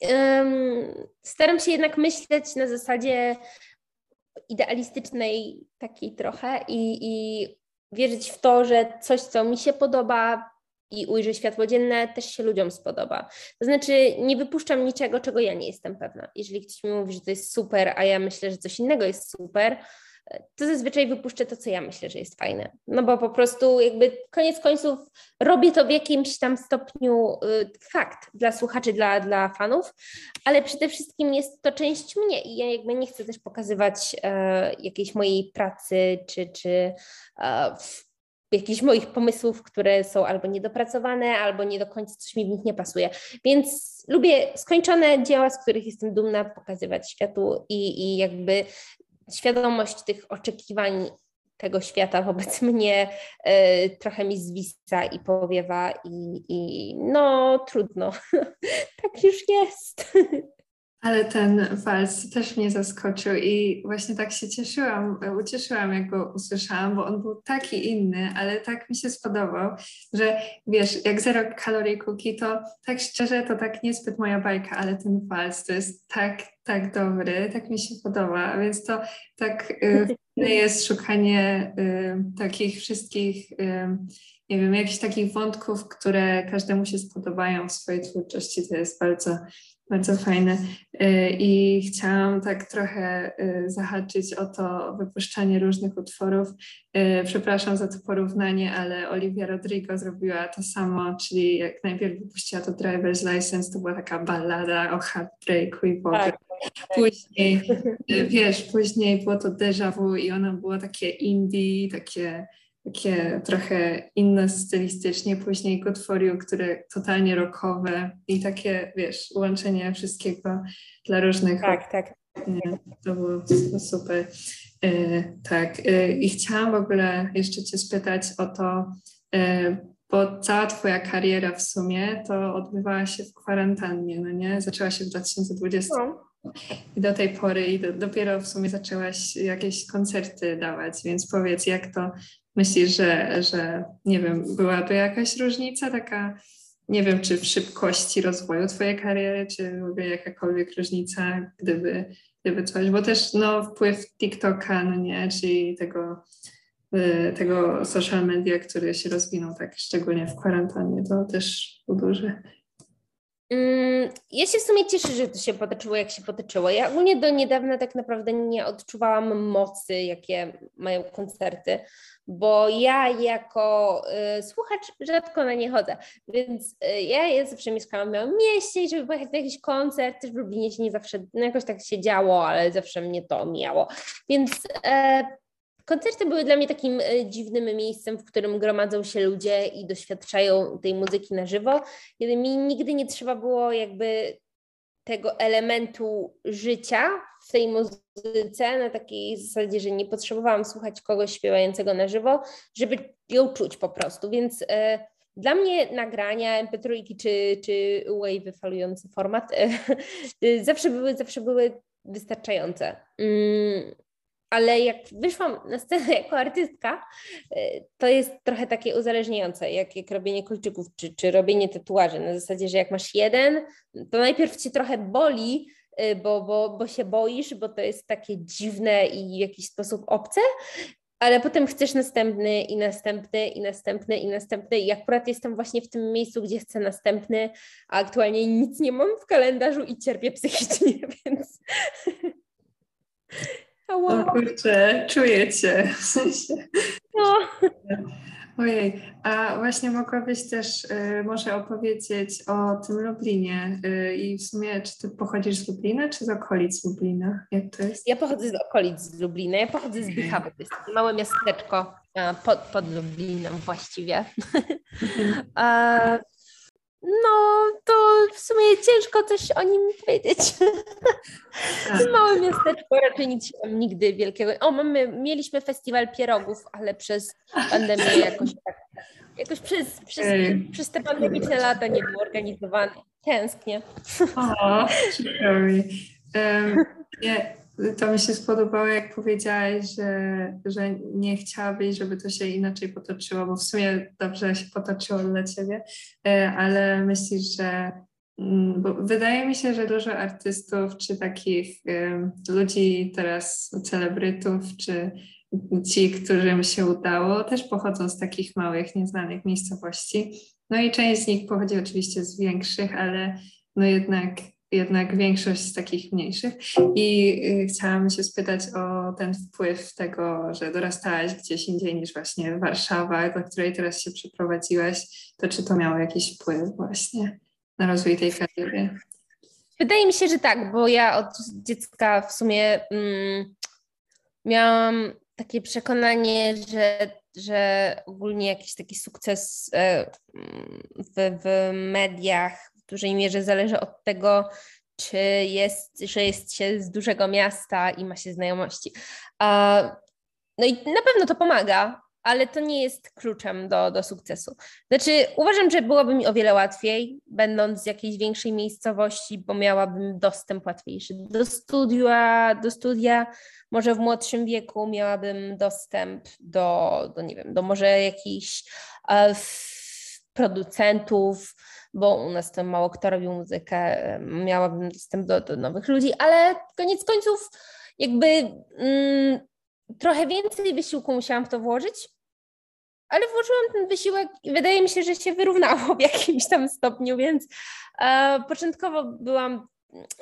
um, staram się jednak myśleć na zasadzie idealistycznej takiej trochę i, i wierzyć w to, że coś, co mi się podoba, i ujrzy światło dzienne, też się ludziom spodoba. To znaczy, nie wypuszczam niczego, czego ja nie jestem pewna. Jeżeli ktoś mi mówi, że to jest super, a ja myślę, że coś innego jest super, to zazwyczaj wypuszczę to, co ja myślę, że jest fajne. No bo po prostu jakby koniec końców robię to w jakimś tam stopniu y, fakt dla słuchaczy, dla, dla fanów, ale przede wszystkim jest to część mnie i ja jakby nie chcę też pokazywać e, jakiejś mojej pracy czy, czy e, jakichś moich pomysłów, które są albo niedopracowane, albo nie do końca coś mi w nich nie pasuje. Więc lubię skończone dzieła, z których jestem dumna, pokazywać światu i, i jakby świadomość tych oczekiwań tego świata wobec mnie y, trochę mi zwisa i powiewa i, i no trudno, tak już jest. Ale ten wals też mnie zaskoczył i właśnie tak się cieszyłam, ucieszyłam, jak go usłyszałam, bo on był taki inny, ale tak mi się spodobał, że wiesz, jak Zero Calorie Cookie, to tak szczerze, to tak niezbyt moja bajka, ale ten wals to jest tak, tak dobry, tak mi się podoba, więc to tak y, jest szukanie y, takich wszystkich, y, nie wiem, jakichś takich wątków, które każdemu się spodobają w swojej twórczości, to jest bardzo bardzo fajne. Y, I chciałam tak trochę y, zahaczyć o to wypuszczanie różnych utworów. Y, przepraszam za to porównanie, ale Olivia Rodrigo zrobiła to samo, czyli jak najpierw wypuściła to Driver's License, to była taka ballada o heartbreaku i w ogóle. Tak, tak. Później, wiesz, później było to déjà vu i ono było takie indie, takie takie trochę inne stylistycznie, później Godforiu, które totalnie rockowe i takie, wiesz, łączenie wszystkiego dla różnych... Tak, tak. To było super. E, tak. E, I chciałam w ogóle jeszcze Cię spytać o to, e, bo cała Twoja kariera w sumie to odbywała się w kwarantannie, no nie? Zaczęła się w 2020. No. I do tej pory i do, dopiero w sumie zaczęłaś jakieś koncerty dawać, więc powiedz, jak to Myślisz, że, że nie wiem, byłaby jakaś różnica taka, nie wiem, czy w szybkości rozwoju Twojej kariery, czy w ogóle jakakolwiek różnica, gdyby, gdyby coś, bo też no, wpływ TikToka, no nie, czyli tego, y, tego social media, który się rozwinął tak szczególnie w kwarantannie, to też był duży. Mm, ja się w sumie cieszę, że to się potoczyło, jak się potoczyło. Ja ogólnie do niedawna tak naprawdę nie odczuwałam mocy, jakie mają koncerty, bo ja jako y, słuchacz rzadko na nie chodzę, więc y, ja, zawsze mieszkałam w małym mieście i żeby pojechać na jakiś koncert, też w Lublinie się nie zawsze, no jakoś tak się działo, ale zawsze mnie to omijało. Więc e, Koncerty były dla mnie takim e, dziwnym miejscem, w którym gromadzą się ludzie i doświadczają tej muzyki na żywo. Mi nigdy nie trzeba było jakby tego elementu życia w tej muzyce na takiej zasadzie, że nie potrzebowałam słuchać kogoś śpiewającego na żywo, żeby ją czuć po prostu. Więc e, dla mnie nagrania MP3 czy, czy wave falujący format e, zawsze były, zawsze były wystarczające. Mm, ale jak wyszłam na scenę jako artystka, y, to jest trochę takie uzależniające, jak, jak robienie kolczyków, czy, czy robienie tatuaży, na zasadzie, że jak masz jeden, to najpierw cię trochę boli, y, bo, bo, bo się boisz, bo to jest takie dziwne i w jakiś sposób obce, ale potem chcesz następny i następny i następny i następny. I akurat jestem właśnie w tym miejscu, gdzie chcę następny, a aktualnie nic nie mam w kalendarzu i cierpię psychicznie, więc o kurczę, czuję cię. W sensie. No. Ojej, a właśnie mogłabyś też y, może opowiedzieć o tym Lublinie y, i w sumie czy ty pochodzisz z Lublina, czy z okolic Lublina? Jak to jest? Ja pochodzę z okolic z Lublina, ja pochodzę z Bychawy, to jest małe miasteczko pod, pod Lublinem właściwie. Mhm. No, to w sumie ciężko coś o nim powiedzieć. Tak. Małe miasteczko, raczej nic się tam nigdy wielkiego. O, mamy, mieliśmy festiwal pierogów, ale przez pandemię jakoś tak, jakoś przez, przez, przez te pandemiczne lata nie był organizowany. Tęsknię. O, ciekawe. Um, nie, to mi się spodobało, jak powiedziałaś, że, że nie chciałabyś, żeby to się inaczej potoczyło, bo w sumie dobrze się potoczyło dla ciebie, e, ale myślisz, że mm, bo wydaje mi się, że dużo artystów, czy takich ludzi teraz, celebrytów, czy ci, którym się udało, też pochodzą z takich małych, nieznanych miejscowości. No i część z nich pochodzi oczywiście z większych, ale no jednak jednak większość z takich mniejszych. I y, chciałam się spytać o ten wpływ tego, że dorastałaś gdzieś indziej niż właśnie Warszawa, do której teraz się przeprowadziłaś, to czy to miało jakiś wpływ właśnie na rozwój tej kariery? Wydaje mi się, że tak, bo ja od dziecka w sumie mm, miałam takie przekonanie, że, że ogólnie jakiś taki sukces e, w, w mediach w dużej mierze zależy od tego, czy jest, że jest się z dużego miasta i ma się znajomości. No i na pewno to pomaga, ale to nie jest kluczem do, do sukcesu. Znaczy, uważam, że byłoby mi o wiele łatwiej, będąc z jakiejś większej miejscowości, bo miałabym dostęp łatwiejszy do studia, do studia. Może w młodszym wieku miałabym dostęp do, do nie wiem, do może jakichś uh, producentów, bo u nas to mało kto robił muzykę, miałabym dostęp do, do nowych ludzi, ale koniec końców jakby mm, trochę więcej wysiłku musiałam w to włożyć, ale włożyłam ten wysiłek i wydaje mi się, że się wyrównało w jakimś tam stopniu, więc e, początkowo byłam,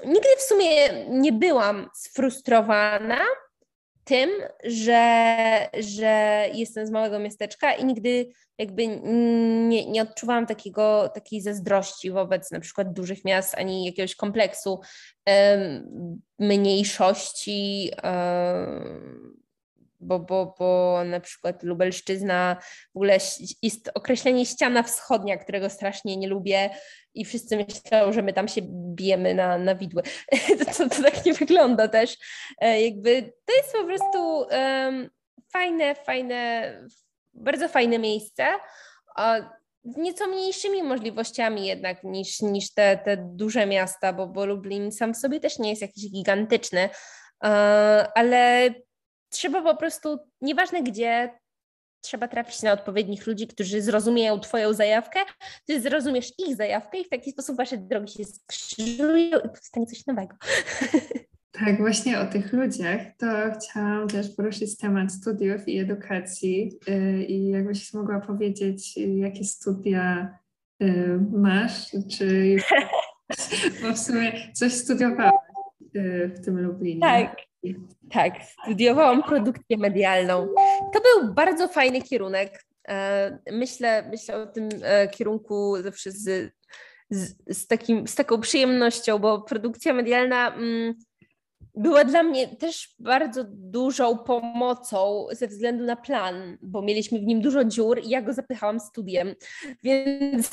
nigdy w sumie nie byłam sfrustrowana, tym, że, że jestem z małego miasteczka i nigdy jakby nie, nie odczuwałam takiego, takiej zazdrości wobec na przykład dużych miast, ani jakiegoś kompleksu um, mniejszości, um, bo, bo, bo na przykład Lubelszczyzna, w ogóle jest określenie ściana wschodnia, którego strasznie nie lubię i wszyscy myślą, że my tam się bijemy na, na widły. to, to, tak nie wygląda też. E, jakby to jest po prostu um, fajne, fajne, bardzo fajne miejsce. Z nieco mniejszymi możliwościami jednak niż, niż te, te duże miasta, bo, bo Lublin sam w sobie też nie jest jakiś gigantyczny, e, ale trzeba po prostu, nieważne gdzie, trzeba trafić na odpowiednich ludzi, którzy zrozumieją Twoją zajawkę, Ty zrozumiesz ich zajawkę i w taki sposób Wasze drogi się skrzyżują i powstanie coś nowego. Tak, właśnie o tych ludziach, to chciałam też poruszyć temat studiów i edukacji y, i jakbyś mogła powiedzieć, jakie studia y, masz, czy Bo w sumie coś studiowałaś y, w tym Lublinie. Tak, tak. Studiowałam produkcję medialną. To był bardzo fajny kierunek. E, myślę, myślę o tym e, kierunku zawsze z, z, z, takim, z taką przyjemnością, bo produkcja medialna mm, była dla mnie też bardzo dużą pomocą ze względu na plan, bo mieliśmy w nim dużo dziur i ja go zapychałam studiem, więc,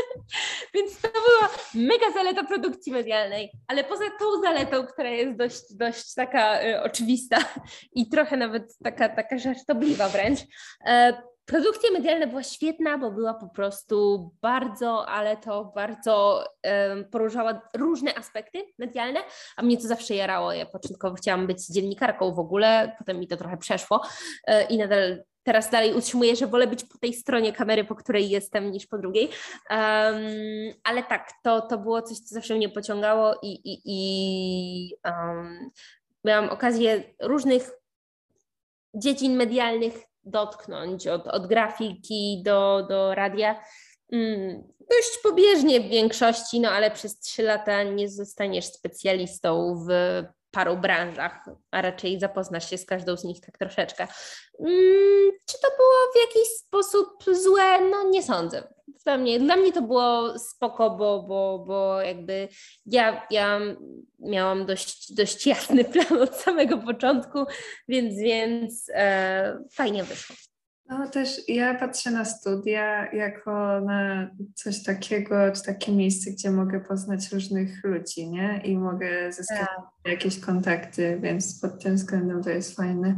więc to była mega zaleta produkcji medialnej, ale poza tą zaletą, która jest dość, dość taka y, oczywista i trochę nawet taka, taka żartobliwa wręcz, y, Produkcja medialna była świetna, bo była po prostu bardzo, ale to bardzo um, poruszała różne aspekty medialne, a mnie to zawsze jarało. Ja początkowo chciałam być dziennikarką w ogóle, potem mi to trochę przeszło e, i nadal teraz dalej utrzymuję, że wolę być po tej stronie kamery, po której jestem, niż po drugiej. Um, ale tak, to, to było coś, co zawsze mnie pociągało i, i, i um, miałam okazję różnych dziedzin medialnych dotknąć, od, od grafiki do, do radia. Mm, dość pobieżnie w większości, no ale przez trzy lata nie zostaniesz specjalistą w paru branżach, a raczej zapoznasz się z każdą z nich tak troszeczkę. Mm, czy to było w jakiś sposób złe? No nie sądzę. Dla mnie, dla mnie to było spoko, bo, bo, bo jakby ja, ja miałam dość, dość jasny plan od samego początku, więc, więc e, fajnie wyszło. No też ja patrzę na studia jako na coś takiego, czy takie miejsce, gdzie mogę poznać różnych ludzi, nie? I mogę zyskać tak. jakieś kontakty, więc pod tym względem to jest fajne.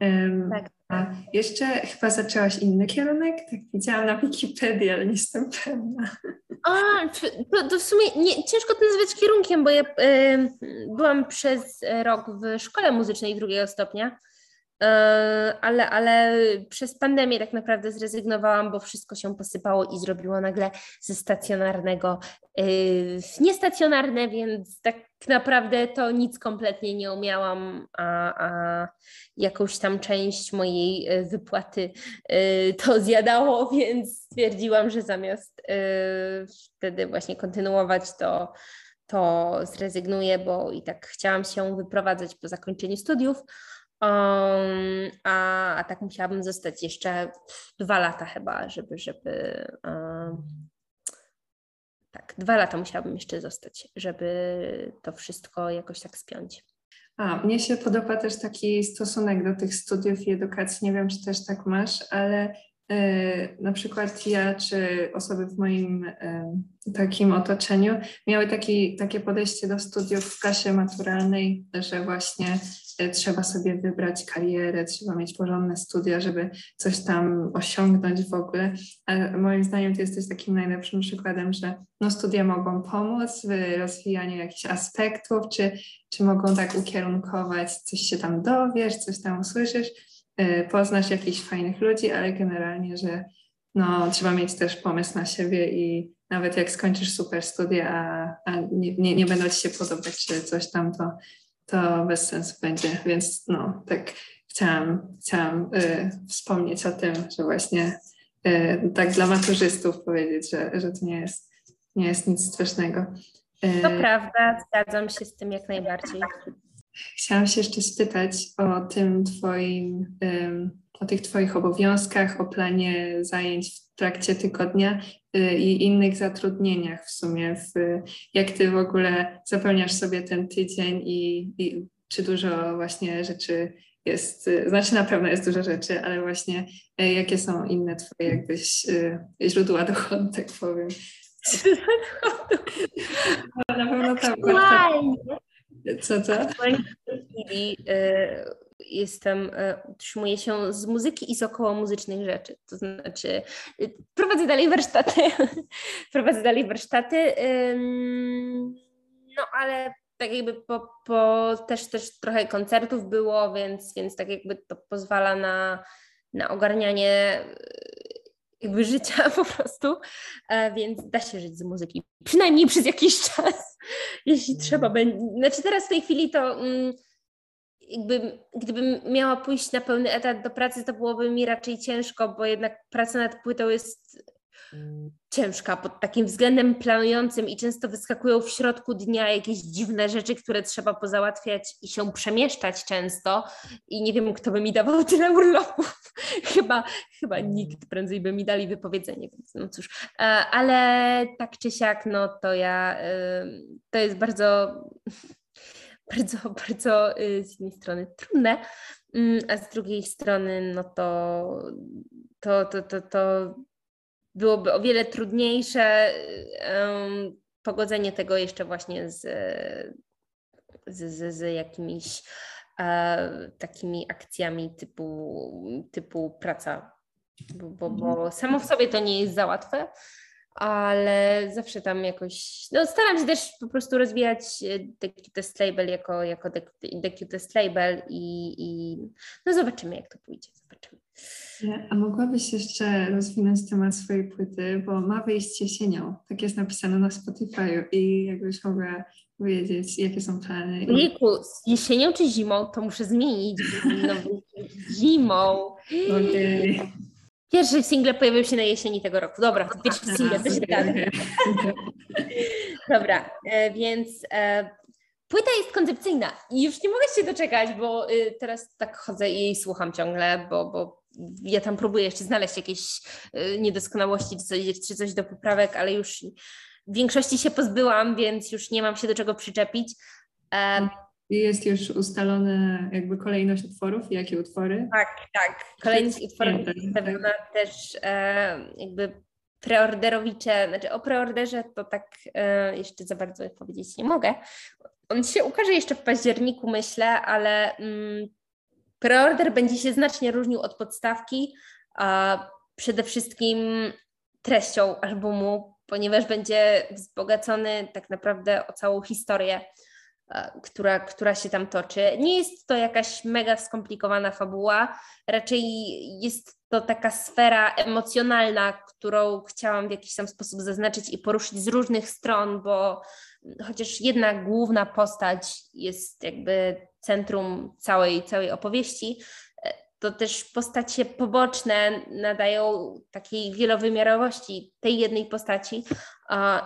Um, tak. A jeszcze chyba zaczęłaś inny kierunek? Tak widziałam na Wikipedii, ale nie jestem pewna. A, to, to w sumie nie, ciężko to nazwać kierunkiem, bo ja y, byłam przez rok w szkole muzycznej drugiego stopnia ale, ale przez pandemię tak naprawdę zrezygnowałam, bo wszystko się posypało i zrobiło nagle ze stacjonarnego e, niestacjonarne, więc tak naprawdę to nic kompletnie nie umiałam, a, a jakąś tam część mojej e, wypłaty to zjadało, więc stwierdziłam, że zamiast wtedy właśnie kontynuować to, to zrezygnuję, bo i tak chciałam się wyprowadzać po zakończeniu studiów. Um, a, a tak musiałabym zostać jeszcze dwa lata chyba, żeby, żeby um, tak, dwa lata musiałabym jeszcze zostać, żeby to wszystko jakoś tak spiąć. A, mnie się podoba też taki stosunek do tych studiów i edukacji. Nie wiem, czy też tak masz, ale y, na przykład ja czy osoby w moim y, takim otoczeniu miały taki, takie podejście do studiów w klasie maturalnej, że właśnie Trzeba sobie wybrać karierę, trzeba mieć porządne studia, żeby coś tam osiągnąć w ogóle. Ale moim zdaniem ty jesteś takim najlepszym przykładem, że no, studia mogą pomóc w rozwijaniu jakichś aspektów, czy, czy mogą tak ukierunkować, coś się tam dowiesz, coś tam usłyszysz, e, poznasz jakichś fajnych ludzi, ale generalnie, że no, trzeba mieć też pomysł na siebie i nawet jak skończysz super studia, a, a nie, nie, nie będą ci się podobać, czy coś tam, to to bez sensu będzie, więc no, tak chciałam, chciałam y, wspomnieć o tym, że właśnie y, tak dla maturzystów powiedzieć, że, że to nie jest, nie jest nic strasznego. Y, to prawda, zgadzam się z tym jak najbardziej. Chciałam się jeszcze spytać o tym twoim, o tych twoich obowiązkach, o planie zajęć w trakcie tygodnia i innych zatrudnieniach w sumie. W, jak ty w ogóle zapełniasz sobie ten tydzień i, i czy dużo właśnie rzeczy jest, y, znaczy na pewno jest dużo rzeczy, ale właśnie y, jakie są inne twoje jakbyś źródła dochodu, tak powiem. Na pewno tam. Co, co? Jestem, e, utrzymuję się z muzyki i z około muzycznych rzeczy. To znaczy, y, prowadzę dalej warsztaty, prowadzę dalej warsztaty, no ale tak jakby po, po też, też trochę koncertów było, więc, więc tak jakby to pozwala na, na ogarnianie y, jakby życia po prostu, e, więc da się żyć z muzyki, przynajmniej przez jakiś czas, jeśli trzeba będzie. Znaczy teraz w tej chwili to... Mm, jakby, gdybym miała pójść na pełny etat do pracy, to byłoby mi raczej ciężko, bo jednak praca nad płytą jest ciężka pod takim względem planującym i często wyskakują w środku dnia jakieś dziwne rzeczy, które trzeba pozałatwiać i się przemieszczać często i nie wiem, kto by mi dawał tyle urlopów. chyba, chyba nikt prędzej by mi dali wypowiedzenie, więc no cóż. E, ale tak czy siak, no to ja, to jest bardzo, bardzo, bardzo y, z jednej strony trudne, mm, a z drugiej strony, no to, to, to, to, to byłoby o wiele trudniejsze um, pogodzenie tego jeszcze właśnie z, z, z, z jakimiś e, takimi akcjami typu, typu praca, bo, bo, bo samo w sobie to nie jest za łatwe, ale zawsze tam jakoś, no staram się też po prostu rozwijać e, The Cutest Label jako, jako The, The Cutest Label i, i no zobaczymy jak to pójdzie, zobaczymy. A mogłabyś jeszcze rozwinąć temat swojej płyty, bo ma wyjść jesienią. Tak jest napisane na Spotify i jakbyś mogła powiedzieć, jakie są plany. Jejku, jesienią czy zimą? To muszę zmienić. No, zimą. Okay. Pierwszy single pojawił się na jesieni tego roku. Dobra, to pierwszy single, to się. Dobra, e, więc e, płyta jest koncepcyjna i już nie mogę się doczekać, bo y, teraz tak chodzę i słucham ciągle, bo, bo ja tam próbuję jeszcze znaleźć jakieś y, niedoskonałości czy coś, czy coś do poprawek, ale już w większości się pozbyłam, więc już nie mam się do czego przyczepić. Jest już ustalona jakby kolejność utworów, jakie utwory? Tak, tak. Kolejność utworów jest pewna też e, jakby preorderowicze, znaczy o preorderze to tak e, jeszcze za bardzo powiedzieć nie mogę. On się ukaże jeszcze w październiku, myślę, ale mm, Preorder będzie się znacznie różnił od podstawki, a przede wszystkim treścią albumu, ponieważ będzie wzbogacony tak naprawdę o całą historię, która, która się tam toczy. Nie jest to jakaś mega skomplikowana fabuła, raczej jest to taka sfera emocjonalna, którą chciałam w jakiś tam sposób zaznaczyć i poruszyć z różnych stron, bo chociaż jedna główna postać jest jakby centrum całej, całej opowieści, e, to też postacie poboczne nadają takiej wielowymiarowości tej jednej postaci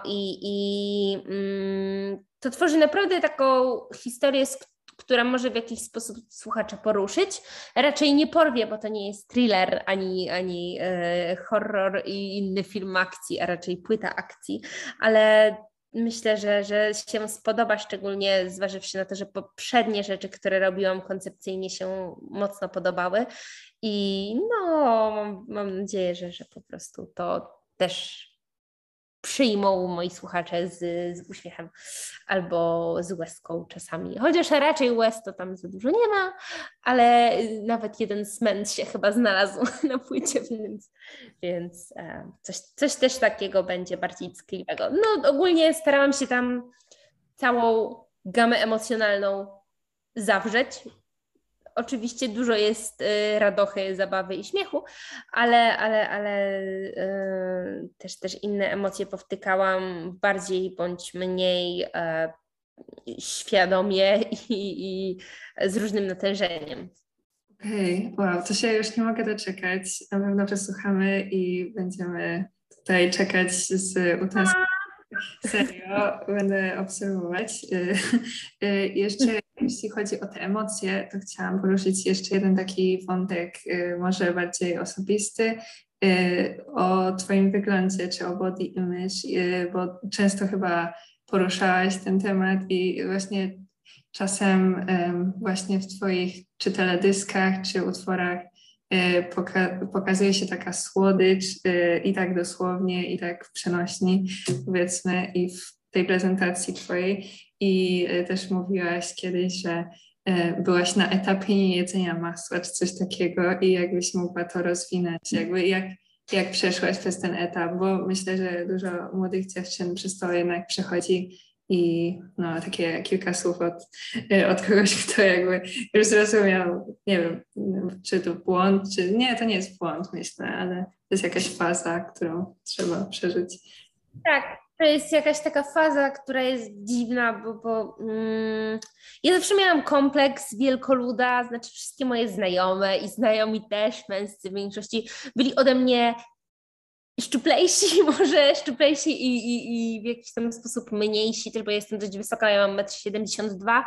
i, i mm, to tworzy naprawdę taką historię, która może w jakiś sposób słuchacza poruszyć. Raczej nie porwie, bo to nie jest thriller ani, ani e, horror i inny film akcji, a raczej płyta akcji, ale myślę, że, że się spodoba, szczególnie zważywszy na to, że poprzednie rzeczy, które robiłam koncepcyjnie się mocno podobały. I no mam, mam nadzieję, że, że po prostu to też przyjmą moi słuchacze z, z uśmiechem albo z łezką czasami. Chociaż raczej łez to tam za dużo nie ma, ale nawet jeden smęt się chyba znalazł na płycie, więc, więc e, coś, coś też takiego będzie bardziej ckliwego. No ogólnie starałam się tam całą gamę emocjonalną zawrzeć Oczywiście dużo jest y, radochy, zabawy i śmiechu, ale, ale, ale y, też, też inne emocje powtykałam bardziej bądź mniej e, świadomie i, i z różnym natężeniem. Okej, okay, wow, to się już nie mogę doczekać. Na pewno przesłuchamy i będziemy tutaj czekać z utęsknieniem. Serio, będę obserwować. Y, jeszcze jeśli chodzi o te emocje, to chciałam poruszyć jeszcze jeden taki wątek, y, może bardziej osobisty, y, o Twoim wyglądzie czy o body image, y, bo często chyba poruszałaś ten temat i właśnie czasem właśnie w Twoich czy teledyskach, czy utworach poka pokazuje się taka słodycz i tak dosłownie, i tak w przenośni, powiedzmy, i w tej prezentacji Twojej i e, też mówiłaś kiedyś, że e, byłaś na etapie niejedzenia masła czy coś takiego i jakbyś mogła to rozwinąć, jakby jak, jak przeszłaś przez ten etap, bo myślę, że dużo młodych dziewczyn przez to jednak przechodzi i no, takie kilka słów od, e, od kogoś, kto jakby już zrozumiał, nie wiem, czy to błąd, czy nie, to nie jest błąd, myślę, ale to jest jakaś faza, którą trzeba przeżyć. Tak, to jest jakaś taka faza, która jest dziwna, bo, bo mm, ja zawsze miałam kompleks wielkoluda, znaczy wszystkie moje znajome i znajomi też, męscy w większości, byli ode mnie szczuplejsi, może szczuplejsi i, i, i w jakiś tam sposób mniejsi, też bo jestem dość wysoka, ja mam 1,72 m,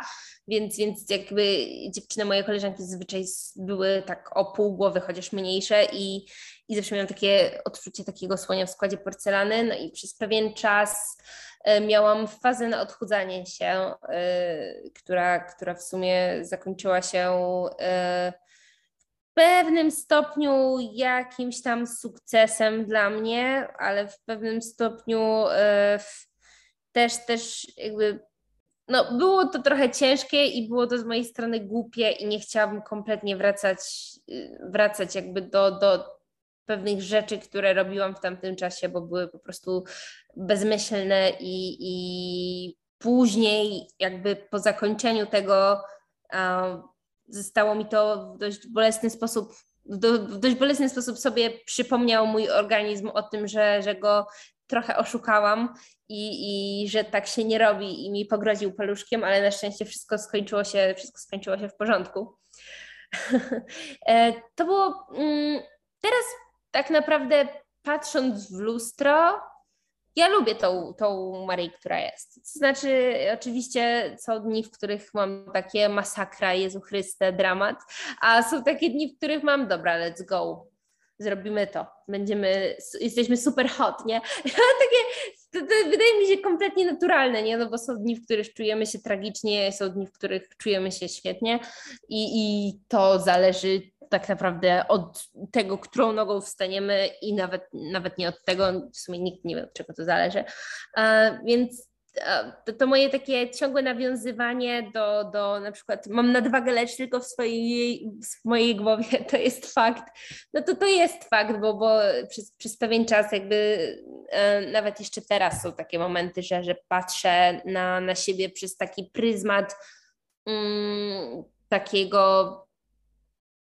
więc, więc jakby dziewczyny, moje koleżanki zazwyczaj były tak o pół głowy, chociaż mniejsze i, i zawsze miałam takie odczucie takiego słonia w składzie porcelany, no i przez pewien czas e, miałam fazę na odchudzanie się, e, która, która w sumie zakończyła się e, pewnym stopniu jakimś tam sukcesem dla mnie, ale w pewnym stopniu też, też jakby no, było to trochę ciężkie i było to z mojej strony głupie i nie chciałabym kompletnie wracać, wracać jakby do, do pewnych rzeczy, które robiłam w tamtym czasie, bo były po prostu bezmyślne i, i później jakby po zakończeniu tego zostało mi to w dość bolesny sposób, w dość bolesny sposób sobie przypomniał mój organizm o tym, że, że go trochę oszukałam i, i że tak się nie robi i mi pogroził paluszkiem, ale na szczęście wszystko skończyło się, wszystko skończyło się w porządku. E, to było mm, teraz tak naprawdę patrząc w lustro, ja lubię tą, tą która jest. Znaczy, oczywiście są dni, w których mam takie masakra, Jezu Chryste, dramat, a są takie dni, w których mam, dobra, let's go, zrobimy to, będziemy, jesteśmy super hot, nie? takie, to, to wydaje mi się kompletnie naturalne, nie? No bo są dni, w których czujemy się tragicznie, są dni, w których czujemy się świetnie i, i to zależy tak naprawdę od tego, którą nogą wstaniemy i nawet, nawet nie od tego, w sumie nikt nie wie, od czego to zależy. Więc to, to, moje takie ciągłe nawiązywanie do, do na przykład mam nadwagę, lecz tylko w swojej, w mojej głowie, to jest fakt. No to to jest fakt, bo, bo przez, przez pewien czas jakby e, nawet jeszcze teraz są takie momenty, że, że patrzę na, na siebie przez taki pryzmat mm, takiego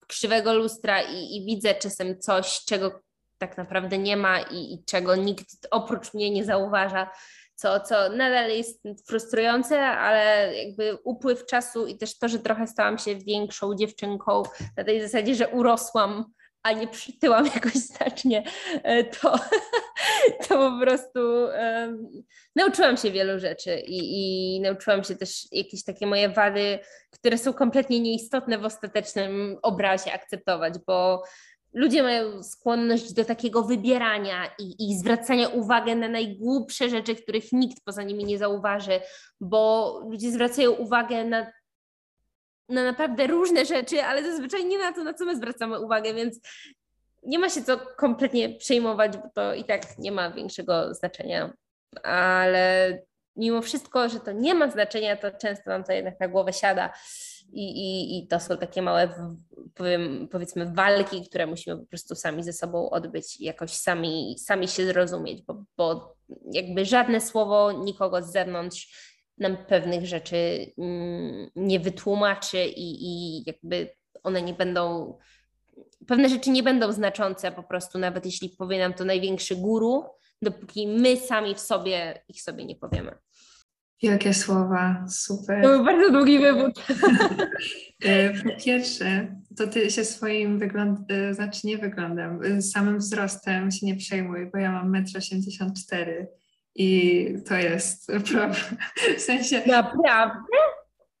krzywego lustra i, i widzę czasem coś, czego tak naprawdę nie ma i, i czego nikt oprócz mnie nie zauważa, co, co nadal jest frustrujące, ale jakby upływ czasu i też to, że trochę stałam się większą dziewczynką na tej zasadzie, że urosłam, a nie przytyłam jakoś znacznie, e, to, to po prostu um, nauczyłam się wielu rzeczy i, i nauczyłam się też jakieś takie moje wady, które są kompletnie nieistotne w ostatecznym obrazie akceptować, bo ludzie mają skłonność do takiego wybierania i, i zwracania uwagi na najgłupsze rzeczy, których nikt poza nimi nie zauważy, bo ludzie zwracają uwagę na, na naprawdę różne rzeczy, ale zazwyczaj nie na to, na co my zwracamy uwagę, więc nie ma się co kompletnie przejmować, bo to i tak nie ma większego znaczenia. Ale mimo wszystko, że to nie ma znaczenia, to często nam to jednak na głowę siada. I, i, i to są takie małe, powiem, powiedzmy, walki, które musimy po prostu sami ze sobą odbyć jakoś sami, sami się zrozumieć, bo, bo jakby żadne słowo nikogo z zewnątrz nam pewnych rzeczy mm, nie wytłumaczy i, i jakby one nie będą, pewne rzeczy nie będą znaczące po prostu, nawet jeśli powie nam to największy guru, dopóki my sami w sobie ich sobie nie powiemy. Wielkie słowa, super. To był bardzo długi wywód. E, po pierwsze, to ty się swoim wyglądem, znaczy nie wyglądem, e, samym wzrostem się nie przejmuj, bo ja mam 1,84 m i to jest problem. W sensie... Naprawdę?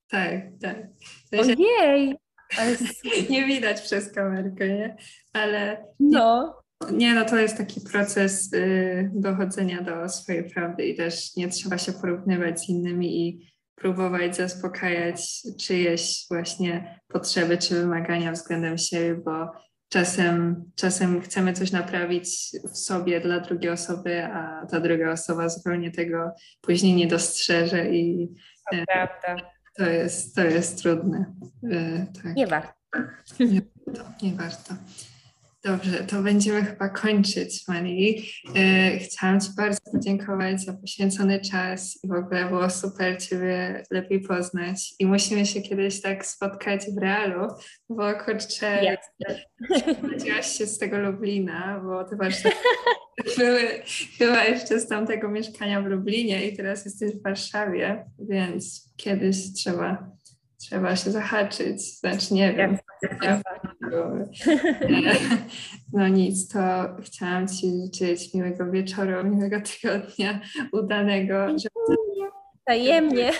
Tak, tak. W sensie, Ojej! Ale nie widać przez kamerkę, nie? Ale... No. Nie, no to jest taki proces y, dochodzenia do swojej prawdy i też nie trzeba się porównywać z innymi i próbować zaspokajać czyjeś właśnie potrzeby czy wymagania względem siebie, bo czasem, czasem chcemy coś naprawić w sobie dla drugiej osoby, a ta druga osoba zupełnie tego później nie dostrzeże i to, y, prawda. to, jest, to jest trudne. Y, tak. Nie warto. Nie, nie warto. Dobrze, to będziemy chyba kończyć, Marii. E, chciałam Ci bardzo podziękować za poświęcony czas i w ogóle było super Ciebie lepiej poznać. I musimy się kiedyś tak spotkać w realu, bo kurczę, wróciłaś się z tego Lublina, bo Ty warsztaty były chyba jeszcze z tamtego mieszkania w Lublinie i teraz jesteś w Warszawie, więc kiedyś trzeba trzeba się zahaczyć, znaczy nie wiem, No nic, to chciałam Ci życzyć miłego wieczoru, miłego tygodnia, udanego, żeby Tajemnie.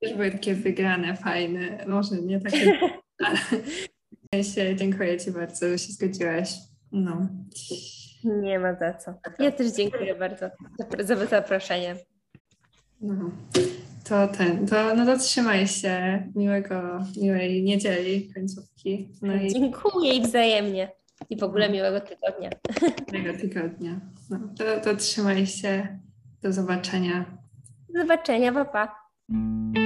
też były takie wygrane, fajne, może nie takie, ale sensie dziękuję Ci bardzo, że się zgodziłaś. No. Nie ma za co. Ja też dziękuję bardzo za, za zaproszenie. No, to ten, to, no to trzymaj się, miłego, miłej niedzieli, końcówki, no i Dziękuję i wzajemnie. I w ogóle miłego tygodnia. miłego tygodnia. No, to, to trzymaj się, do zobaczenia. Do zobaczenia, papa. Pa.